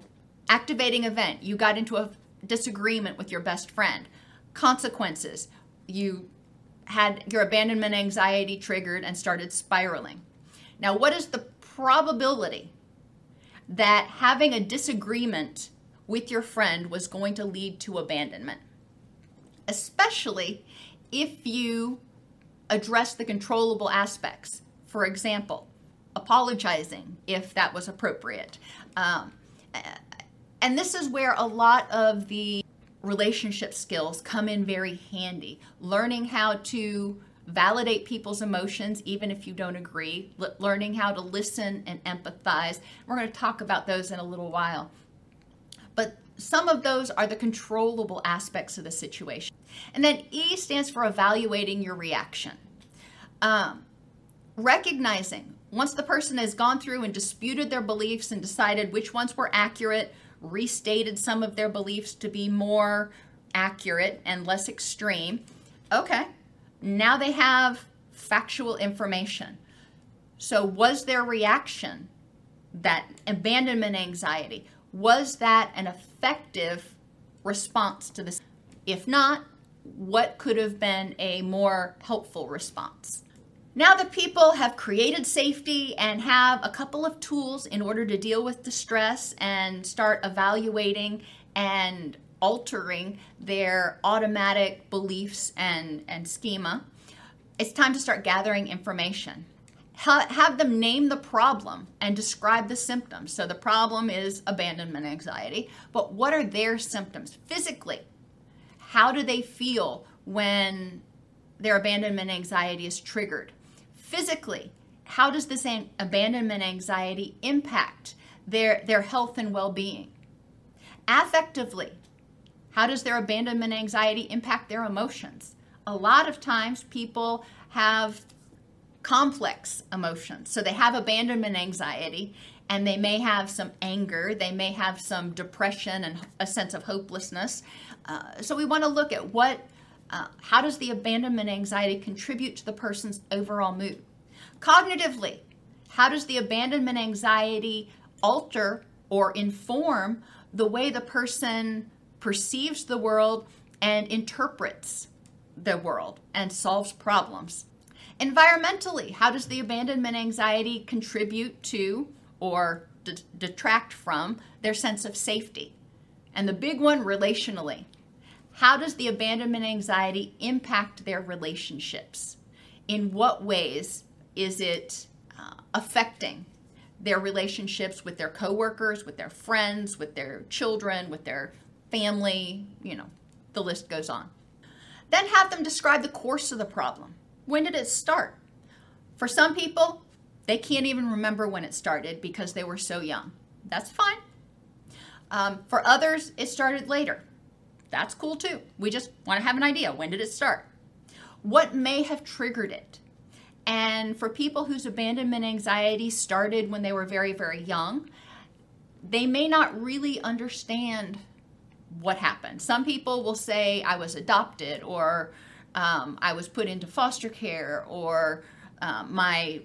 activating event, you got into a disagreement with your best friend. Consequences, you had your abandonment anxiety triggered and started spiraling. Now, what is the probability that having a disagreement with your friend was going to lead to abandonment? Especially if you address the controllable aspects. For example, apologizing if that was appropriate. Um, and this is where a lot of the relationship skills come in very handy. Learning how to validate people's emotions even if you don't agree, L- learning how to listen and empathize. We're going to talk about those in a little while. But some of those are the controllable aspects of the situation. And then E stands for evaluating your reaction. Um, recognizing once the person has gone through and disputed their beliefs and decided which ones were accurate, restated some of their beliefs to be more accurate and less extreme, okay, now they have factual information. So, was their reaction that abandonment anxiety? Was that an effective response to this? If not, what could have been a more helpful response? Now that people have created safety and have a couple of tools in order to deal with distress and start evaluating and altering their automatic beliefs and, and schema, it's time to start gathering information. Ha- have them name the problem and describe the symptoms. So the problem is abandonment anxiety, but what are their symptoms physically? How do they feel when their abandonment anxiety is triggered? physically, how does this abandonment anxiety impact their, their health and well being? Affectively, how does their abandonment anxiety impact their emotions? A lot of times people have complex emotions. So they have abandonment anxiety and they may have some anger, they may have some depression and a sense of hopelessness. Uh, so we want to look at what uh, how does the abandonment anxiety contribute to the person's overall mood? Cognitively, how does the abandonment anxiety alter or inform the way the person perceives the world and interprets the world and solves problems? Environmentally, how does the abandonment anxiety contribute to or d- detract from their sense of safety? And the big one, relationally, how does the abandonment anxiety impact their relationships? In what ways is it uh, affecting their relationships with their coworkers, with their friends, with their children, with their family? You know, the list goes on. Then have them describe the course of the problem. When did it start? For some people, they can't even remember when it started because they were so young. That's fine. Um, for others, it started later. That's cool too. We just want to have an idea. When did it start? What may have triggered it? And for people whose abandonment anxiety started when they were very, very young, they may not really understand what happened. Some people will say, I was adopted, or um, I was put into foster care, or um, my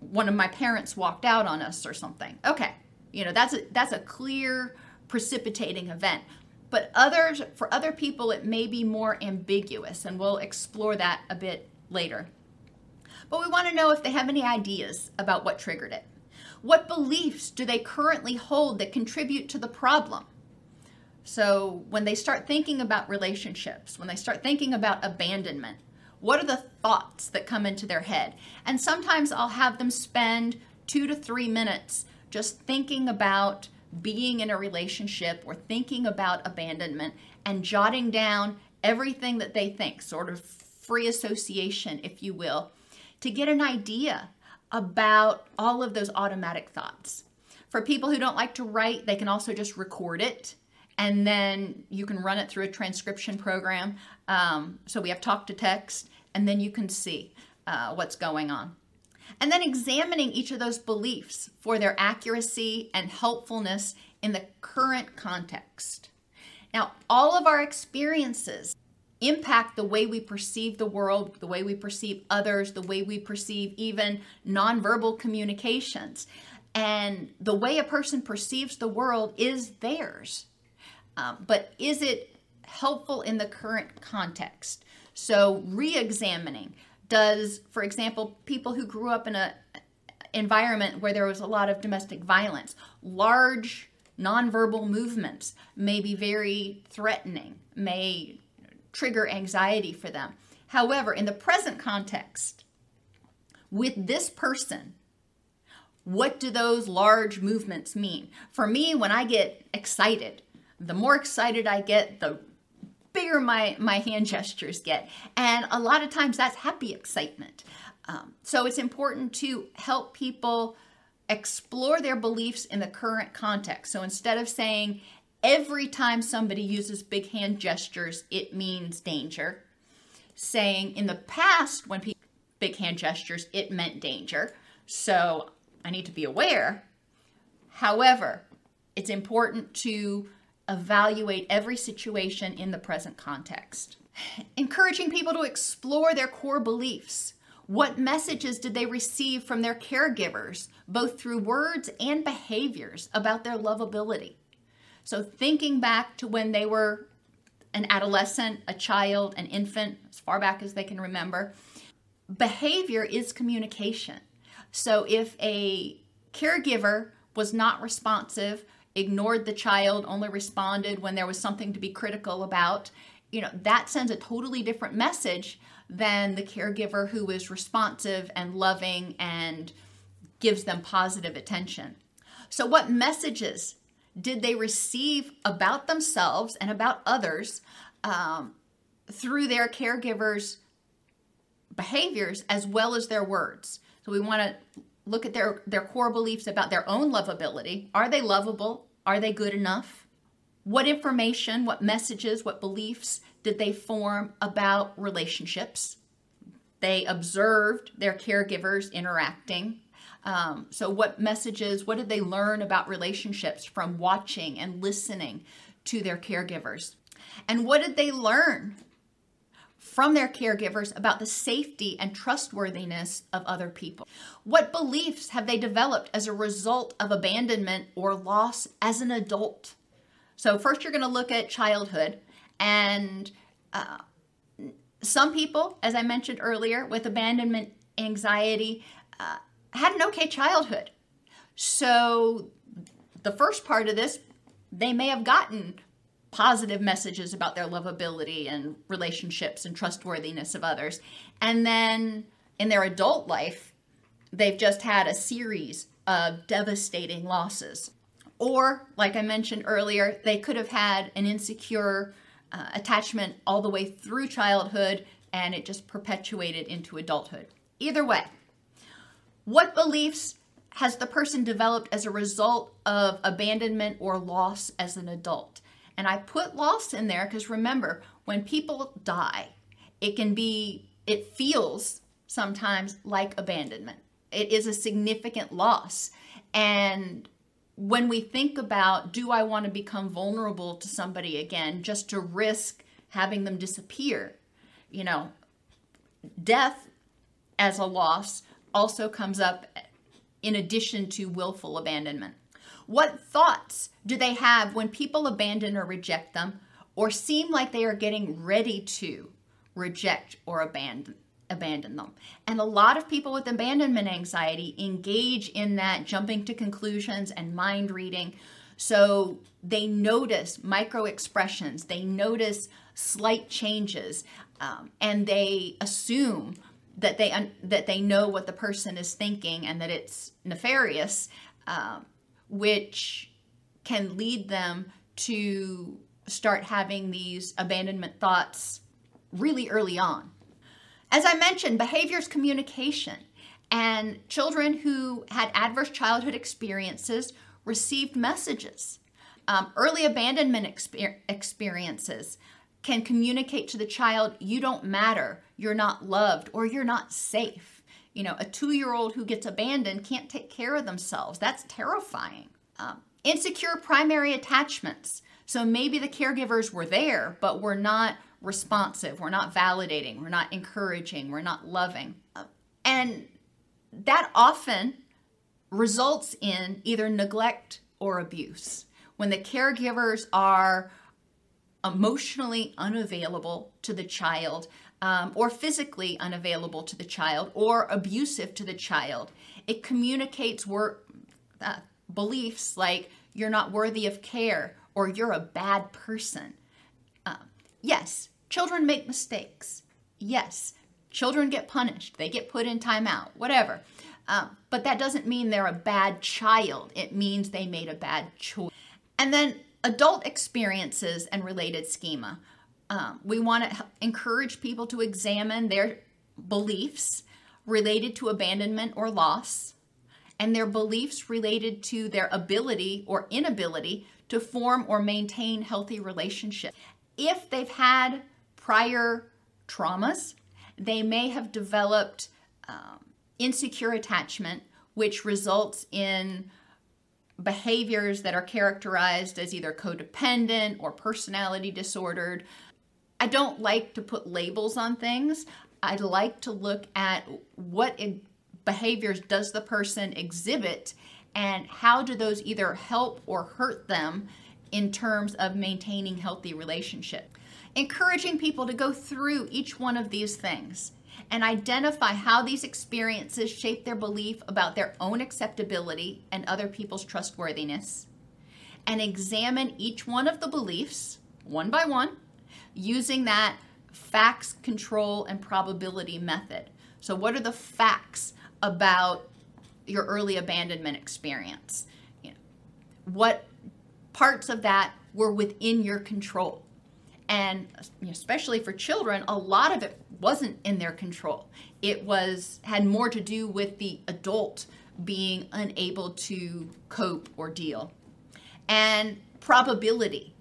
one of my parents walked out on us or something. Okay, you know that's a, that's a clear precipitating event. But others for other people it may be more ambiguous and we'll explore that a bit later. But we want to know if they have any ideas about what triggered it. What beliefs do they currently hold that contribute to the problem so when they start thinking about relationships when they start thinking about abandonment what are the thoughts that come into their head and sometimes i'll have them spend two to three minutes just thinking about being in a relationship or thinking about abandonment and jotting down everything that they think, sort of free association, if you will, to get an idea about all of those automatic thoughts. For people who don't like to write, they can also just record it and then you can run it through a transcription program. Um, so we have talk to text, and then you can see uh, what's going on and then examining each of those beliefs for their accuracy and helpfulness in the current context. Now, all of our experiences impact the way we perceive the world, the way we perceive others, the way we perceive even nonverbal communications. And the way a person perceives the world is theirs. Um, but is it helpful in the current context? So, re examining does, for example, people who grew up in a environment where there was a lot of domestic violence, large nonverbal movements may be very threatening, may trigger anxiety for them. However, in the present context, with this person, what do those large movements mean? For me, when I get excited, the more excited I get, the bigger my, my hand gestures get. And a lot of times that's happy excitement. Um, so it's important to help people explore their beliefs in the current context. So instead of saying every time somebody uses big hand gestures, it means danger, saying in the past when people big hand gestures, it meant danger. So I need to be aware. However, it's important to evaluate every situation in the present context. Encouraging people to explore their core beliefs. What messages did they receive from their caregivers, both through words and behaviors, about their lovability? So, thinking back to when they were an adolescent, a child, an infant, as far back as they can remember, behavior is communication. So, if a caregiver was not responsive, ignored the child, only responded when there was something to be critical about, you know, that sends a totally different message than the caregiver who is responsive and loving and gives them positive attention. So, what messages did they receive about themselves and about others um, through their caregivers' behaviors as well as their words? So, we want to look at their, their core beliefs about their own lovability. Are they lovable? Are they good enough? What information, what messages, what beliefs did they form about relationships? They observed their caregivers interacting. Um, so, what messages, what did they learn about relationships from watching and listening to their caregivers? And what did they learn from their caregivers about the safety and trustworthiness of other people? What beliefs have they developed as a result of abandonment or loss as an adult? So, first, you're going to look at childhood. And uh, some people, as I mentioned earlier, with abandonment anxiety, uh, had an okay childhood. So, the first part of this, they may have gotten positive messages about their lovability and relationships and trustworthiness of others. And then in their adult life, they've just had a series of devastating losses. Or, like I mentioned earlier, they could have had an insecure uh, attachment all the way through childhood and it just perpetuated into adulthood. Either way, what beliefs has the person developed as a result of abandonment or loss as an adult? And I put loss in there because remember, when people die, it can be, it feels sometimes like abandonment. It is a significant loss. And when we think about do I want to become vulnerable to somebody again just to risk having them disappear, you know, death as a loss also comes up in addition to willful abandonment. What thoughts do they have when people abandon or reject them or seem like they are getting ready to reject or abandon? abandon them. And a lot of people with abandonment anxiety engage in that jumping to conclusions and mind reading. So they notice micro expressions, they notice slight changes, um, and they assume that they un- that they know what the person is thinking and that it's nefarious, um, which can lead them to start having these abandonment thoughts really early on. As I mentioned, behavior is communication, and children who had adverse childhood experiences received messages. Um, early abandonment exper- experiences can communicate to the child, you don't matter, you're not loved, or you're not safe. You know, a two year old who gets abandoned can't take care of themselves. That's terrifying. Um, insecure primary attachments. So maybe the caregivers were there, but were not responsive, we're not validating, we're not encouraging, we're not loving. And that often results in either neglect or abuse. When the caregivers are emotionally unavailable to the child, um, or physically unavailable to the child, or abusive to the child, it communicates wor- uh, beliefs like you're not worthy of care or you're a bad person. Yes, children make mistakes. Yes, children get punished. They get put in timeout, whatever. Um, but that doesn't mean they're a bad child. It means they made a bad choice. And then adult experiences and related schema. Um, we want to encourage people to examine their beliefs related to abandonment or loss and their beliefs related to their ability or inability to form or maintain healthy relationships if they've had prior traumas, they may have developed um, insecure attachment which results in behaviors that are characterized as either codependent or personality disordered. I don't like to put labels on things. I'd like to look at what behaviors does the person exhibit and how do those either help or hurt them in terms of maintaining healthy relationship. Encouraging people to go through each one of these things and identify how these experiences shape their belief about their own acceptability and other people's trustworthiness, and examine each one of the beliefs one by one using that facts, control, and probability method. So, what are the facts about your early abandonment experience? You know, what parts of that were within your control? and especially for children a lot of it wasn't in their control it was had more to do with the adult being unable to cope or deal and probability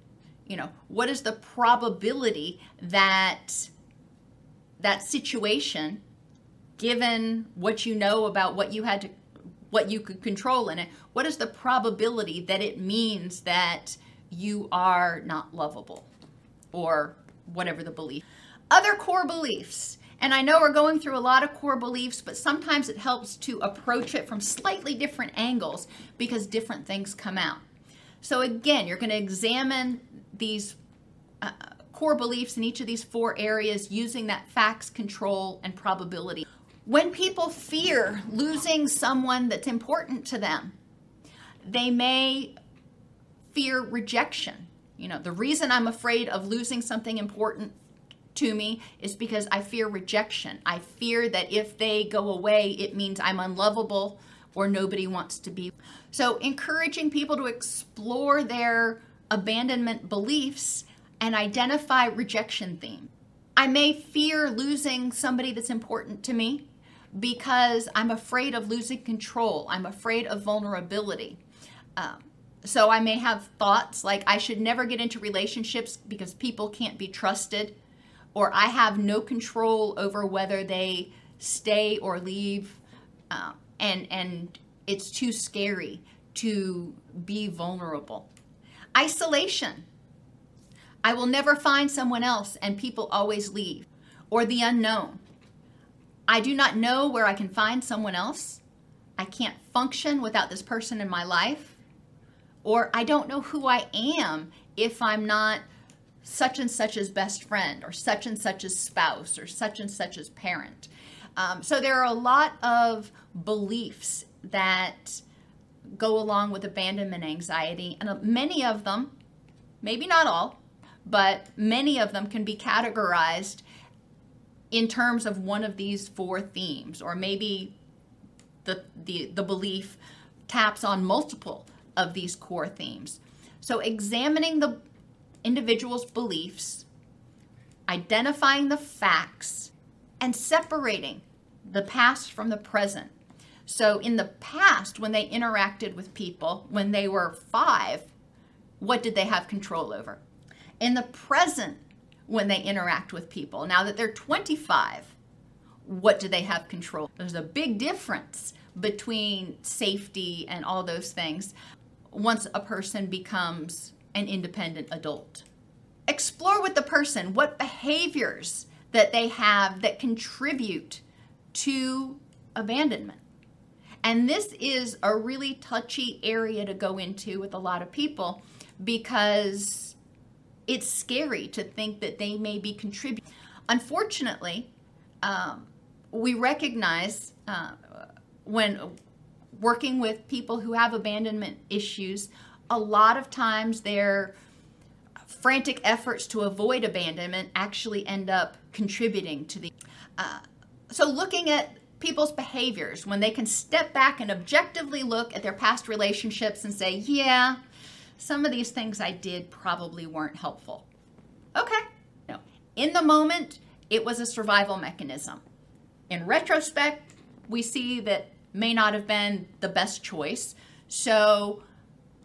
you know what is the probability that that situation given what you know about what you had to what you could control in it what is the probability that it means that you are not lovable or whatever the belief. Other core beliefs. And I know we're going through a lot of core beliefs, but sometimes it helps to approach it from slightly different angles because different things come out. So, again, you're going to examine these uh, core beliefs in each of these four areas using that facts, control, and probability. When people fear losing someone that's important to them, they may fear rejection. You know, the reason I'm afraid of losing something important to me is because I fear rejection. I fear that if they go away, it means I'm unlovable or nobody wants to be. So, encouraging people to explore their abandonment beliefs and identify rejection theme. I may fear losing somebody that's important to me because I'm afraid of losing control. I'm afraid of vulnerability. Um, so I may have thoughts like I should never get into relationships because people can't be trusted, or I have no control over whether they stay or leave, uh, and and it's too scary to be vulnerable. Isolation. I will never find someone else, and people always leave. Or the unknown. I do not know where I can find someone else. I can't function without this person in my life or I don't know who I am if I'm not such and such as best friend or such and such as spouse or such and such as parent. Um, so there are a lot of beliefs that go along with abandonment anxiety, and uh, many of them, maybe not all, but many of them can be categorized in terms of one of these four themes, or maybe the the, the belief taps on multiple of these core themes. So, examining the individual's beliefs, identifying the facts, and separating the past from the present. So, in the past, when they interacted with people, when they were five, what did they have control over? In the present, when they interact with people, now that they're 25, what do they have control? There's a big difference between safety and all those things once a person becomes an independent adult. Explore with the person what behaviors that they have that contribute to abandonment. And this is a really touchy area to go into with a lot of people because it's scary to think that they may be contributing. Unfortunately, um, we recognize uh, when working with people who have abandonment issues, a lot of times their frantic efforts to avoid abandonment actually end up contributing to the. Uh, so, looking at people's behaviors when they can step back and objectively look at their past relationships and say, yeah, some of these things I did probably weren't helpful. Okay. No. In the moment, it was a survival mechanism. In retrospect, we see that may not have been the best choice. So,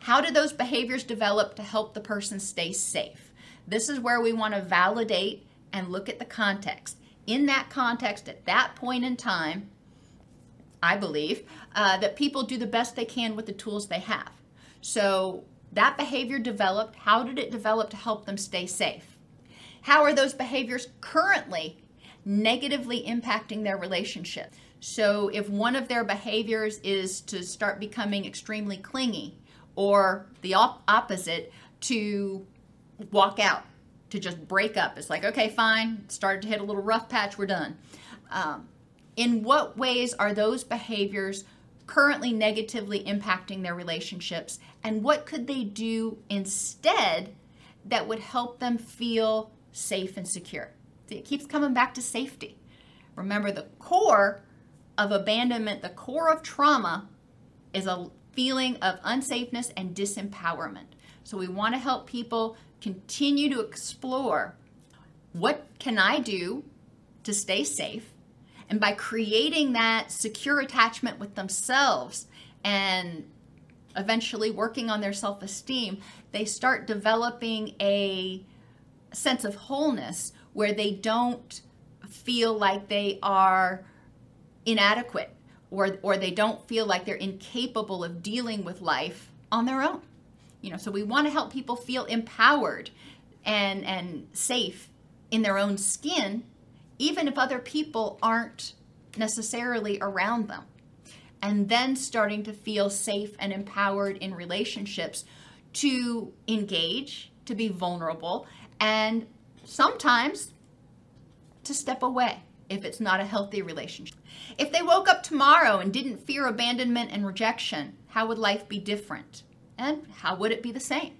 how do those behaviors develop to help the person stay safe? This is where we want to validate and look at the context. In that context, at that point in time, I believe, uh, that people do the best they can with the tools they have. So that behavior developed. How did it develop to help them stay safe? How are those behaviors currently negatively impacting their relationship? So if one of their behaviors is to start becoming extremely clingy, or the op- opposite, to walk out, to just break up. It's like, okay, fine, started to hit a little rough patch, we're done. Um, in what ways are those behaviors currently negatively impacting their relationships? And what could they do instead that would help them feel safe and secure? See, it keeps coming back to safety. Remember, the core of abandonment, the core of trauma, is a feeling of unsafeness and disempowerment. So we want to help people continue to explore what can I do to stay safe? And by creating that secure attachment with themselves and eventually working on their self esteem, they start developing a sense of wholeness where they don't feel like they are inadequate or, or they don't feel like they're incapable of dealing with life on their own. You know, so we want to help people feel empowered and, and safe in their own skin, even if other people aren't necessarily around them. And then starting to feel safe and empowered in relationships to engage, to be vulnerable, and sometimes to step away if it's not a healthy relationship. If they woke up tomorrow and didn't fear abandonment and rejection, how would life be different? And how would it be the same?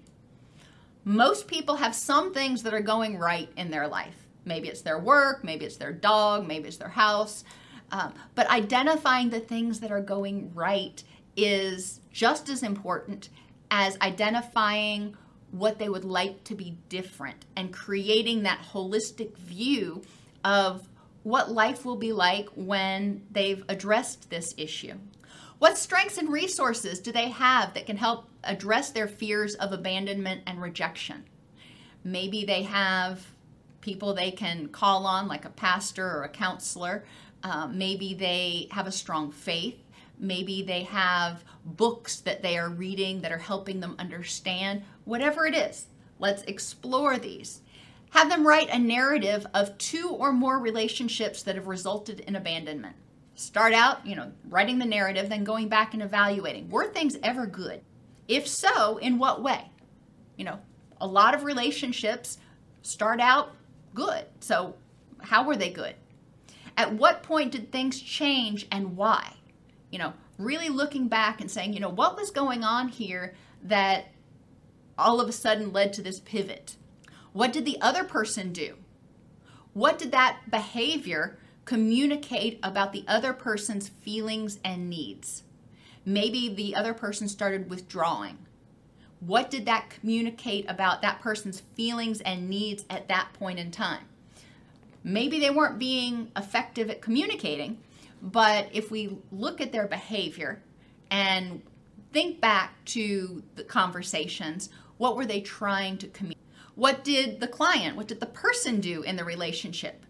Most people have some things that are going right in their life. Maybe it's their work, maybe it's their dog, maybe it's their house. Um, but identifying the things that are going right is just as important as identifying what they would like to be different and creating that holistic view of what life will be like when they've addressed this issue. What strengths and resources do they have that can help address their fears of abandonment and rejection? Maybe they have people they can call on, like a pastor or a counselor. Uh, maybe they have a strong faith. Maybe they have books that they are reading that are helping them understand. Whatever it is, let's explore these. Have them write a narrative of two or more relationships that have resulted in abandonment. Start out, you know, writing the narrative, then going back and evaluating. Were things ever good? If so, in what way? You know, a lot of relationships start out good. So, how were they good? At what point did things change and why? You know, really looking back and saying, you know, what was going on here that all of a sudden led to this pivot? What did the other person do? What did that behavior communicate about the other person's feelings and needs? Maybe the other person started withdrawing. What did that communicate about that person's feelings and needs at that point in time? Maybe they weren't being effective at communicating, but if we look at their behavior and think back to the conversations, what were they trying to communicate? What did the client, what did the person do in the relationship?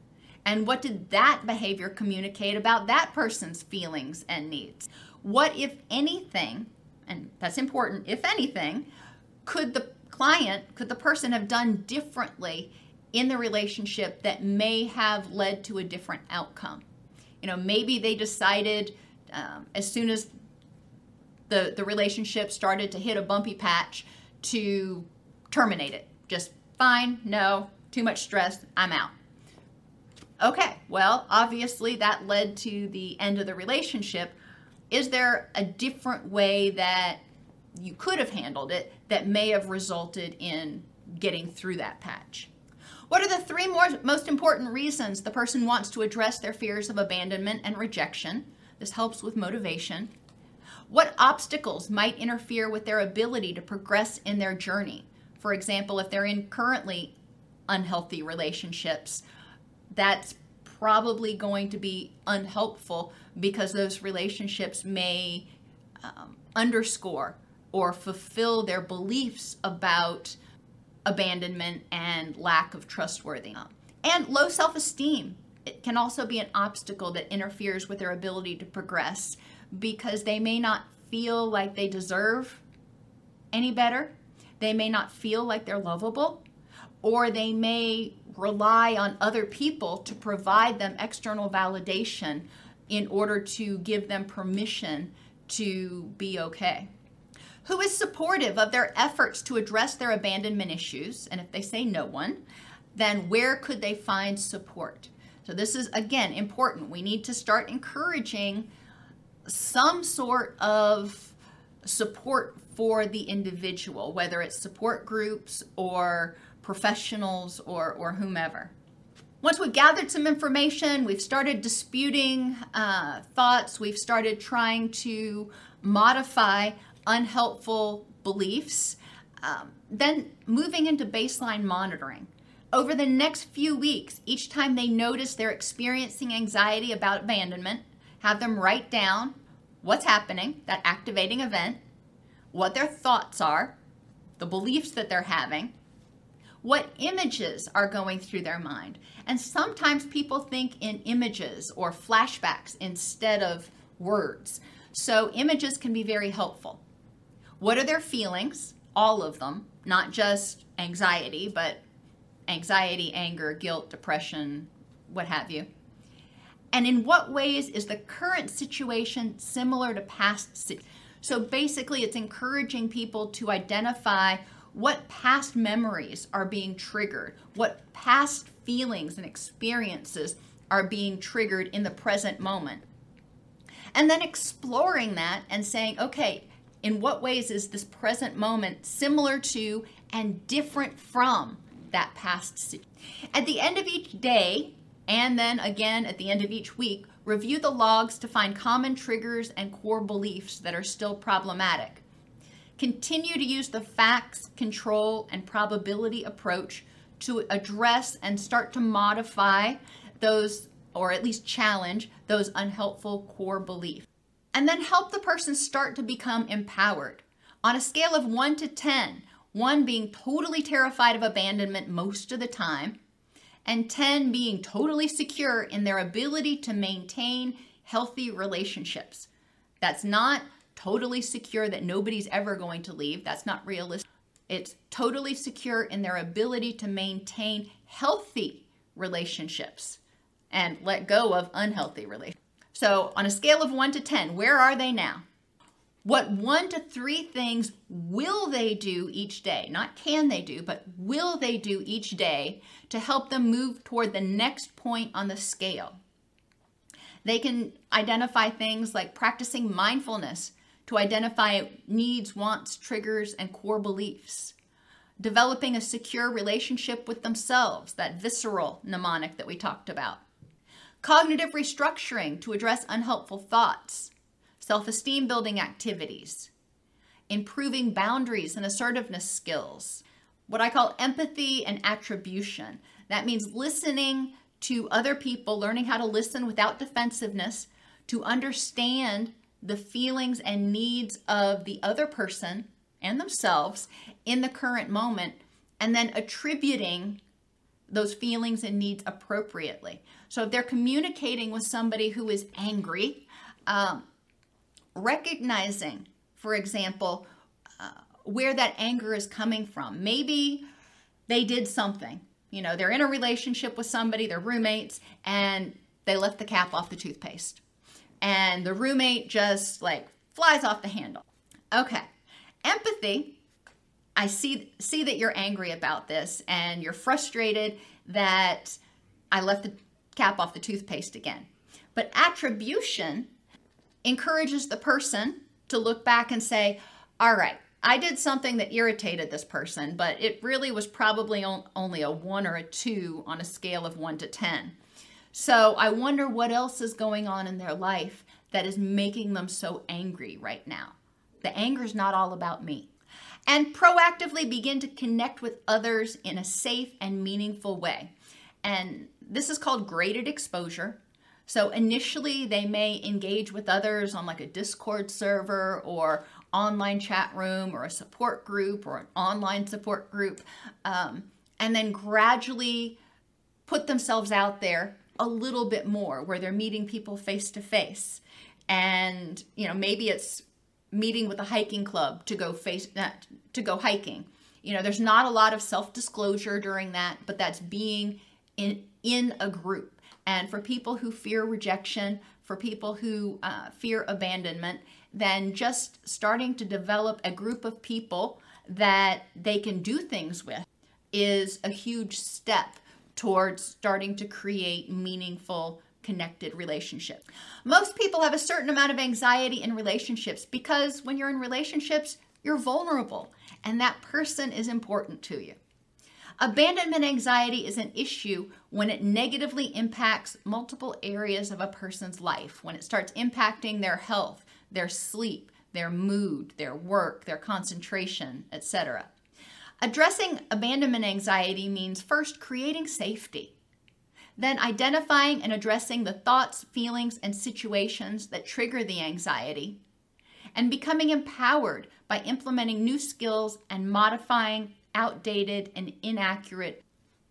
And what did that behavior communicate about that person's feelings and needs? What, if anything, and that's important, if anything, could the client, could the person have done differently in the relationship that may have led to a different outcome? You know, maybe they decided um, as soon as the, the relationship started to hit a bumpy patch to terminate it just fine, no, too much stress, I'm out. Okay, well, obviously that led to the end of the relationship. Is there a different way that you could have handled it that may have resulted in getting through that patch? What are the three more, most important reasons the person wants to address their fears of abandonment and rejection? This helps with motivation. What obstacles might interfere with their ability to progress in their journey? For example, if they're in currently unhealthy relationships, that's probably going to be unhelpful because those relationships may um, underscore or fulfill their beliefs about abandonment and lack of trustworthiness. And low self esteem it can also be an obstacle that interferes with their ability to progress because they may not feel like they deserve any better. They may not feel like they're lovable, or they may rely on other people to provide them external validation in order to give them permission to be okay. Who is supportive of their efforts to address their abandonment issues? And if they say no one, then where could they find support? So, this is again important. We need to start encouraging some sort of support for the individual, whether it's support groups or professionals or, or whomever. Once we've gathered some information, we've started disputing uh, thoughts, we've started trying to modify unhelpful beliefs, um, then moving into baseline monitoring. Over the next few weeks, each time they notice they're experiencing anxiety about abandonment, have them write down what's happening, that activating event, what their thoughts are, the beliefs that they're having, what images are going through their mind. And sometimes people think in images or flashbacks instead of words. So images can be very helpful. What are their feelings? All of them, not just anxiety, but anxiety, anger, guilt, depression, what have you. And in what ways is the current situation similar to past? So basically, it's encouraging people to identify what past memories are being triggered, what past feelings and experiences are being triggered in the present moment. And then exploring that and saying, okay, in what ways is this present moment similar to and different from that past. At the end of each day, and then again at the end of each week, review the logs to find common triggers and core beliefs that are still problematic. Continue to use the facts, control, and probability approach to address and start to modify those, or at least challenge those unhelpful core beliefs. And then help the person start to become empowered. On a scale of 1 to 10, one being totally terrified of abandonment most of the time, and 10 being totally secure in their ability to maintain healthy relationships. That's not totally secure that nobody's ever going to leave. That's not realistic. It's totally secure in their ability to maintain healthy relationships and let go of unhealthy relationships. So, on a scale of 1 to 10, where are they now? What one to three things will they do each day? Not can they do, but will they do each day to help them move toward the next point on the scale? They can identify things like practicing mindfulness to identify needs, wants, triggers, and core beliefs. Developing a secure relationship with themselves, that visceral mnemonic that we talked about. Cognitive restructuring to address unhelpful thoughts self esteem building activities, improving boundaries and assertiveness skills, what I call empathy and attribution. That means listening to other people, learning how to listen without defensiveness, to understand the feelings and needs of the other person and themselves in the current moment, and then attributing those feelings and needs appropriately. So if they're communicating with somebody who is angry, um, recognizing, for example, uh, where that anger is coming from. Maybe they did something. You know, they're in a relationship with somebody, they're roommates, and they left the cap off the toothpaste. And the roommate just like flies off the handle. Okay. Empathy. I see see that you're angry about this and you're frustrated that I left the cap off the toothpaste again. But attribution encourages the person to look back and say, all right, I did something that irritated this person, but it really was probably on, only a one or a two on a scale of one to 10. So I wonder what else is going on in their life that is making them so angry right now. The anger is not all about me. And proactively begin to connect with others in a safe and meaningful way. And this is called graded exposure. So initially, they may engage with others on like a Discord server or online chat room or a support group or an online support group, um, and then gradually put themselves out there a little bit more where they're meeting people face to face and you know maybe it's meeting with a hiking club to go face uh, to go hiking. You know there's not a lot of self-disclosure during that but that's being in in a group. And for people who fear rejection for people who uh, fear abandonment then just starting to develop a group of people that they can do things with is a huge step towards starting to create meaningful connected relationship. Most people have a certain amount of anxiety in relationships because when you're in relationships, you're vulnerable and that person is important to you. Abandonment anxiety is an issue when it negatively impacts multiple areas of a person's life, when it starts impacting their health, their sleep, their mood, their work, their concentration, etc. Addressing abandonment anxiety means first creating safety, then identifying and addressing the thoughts, feelings, and situations that trigger the anxiety, and becoming empowered by implementing new skills and modifying outdated and inaccurate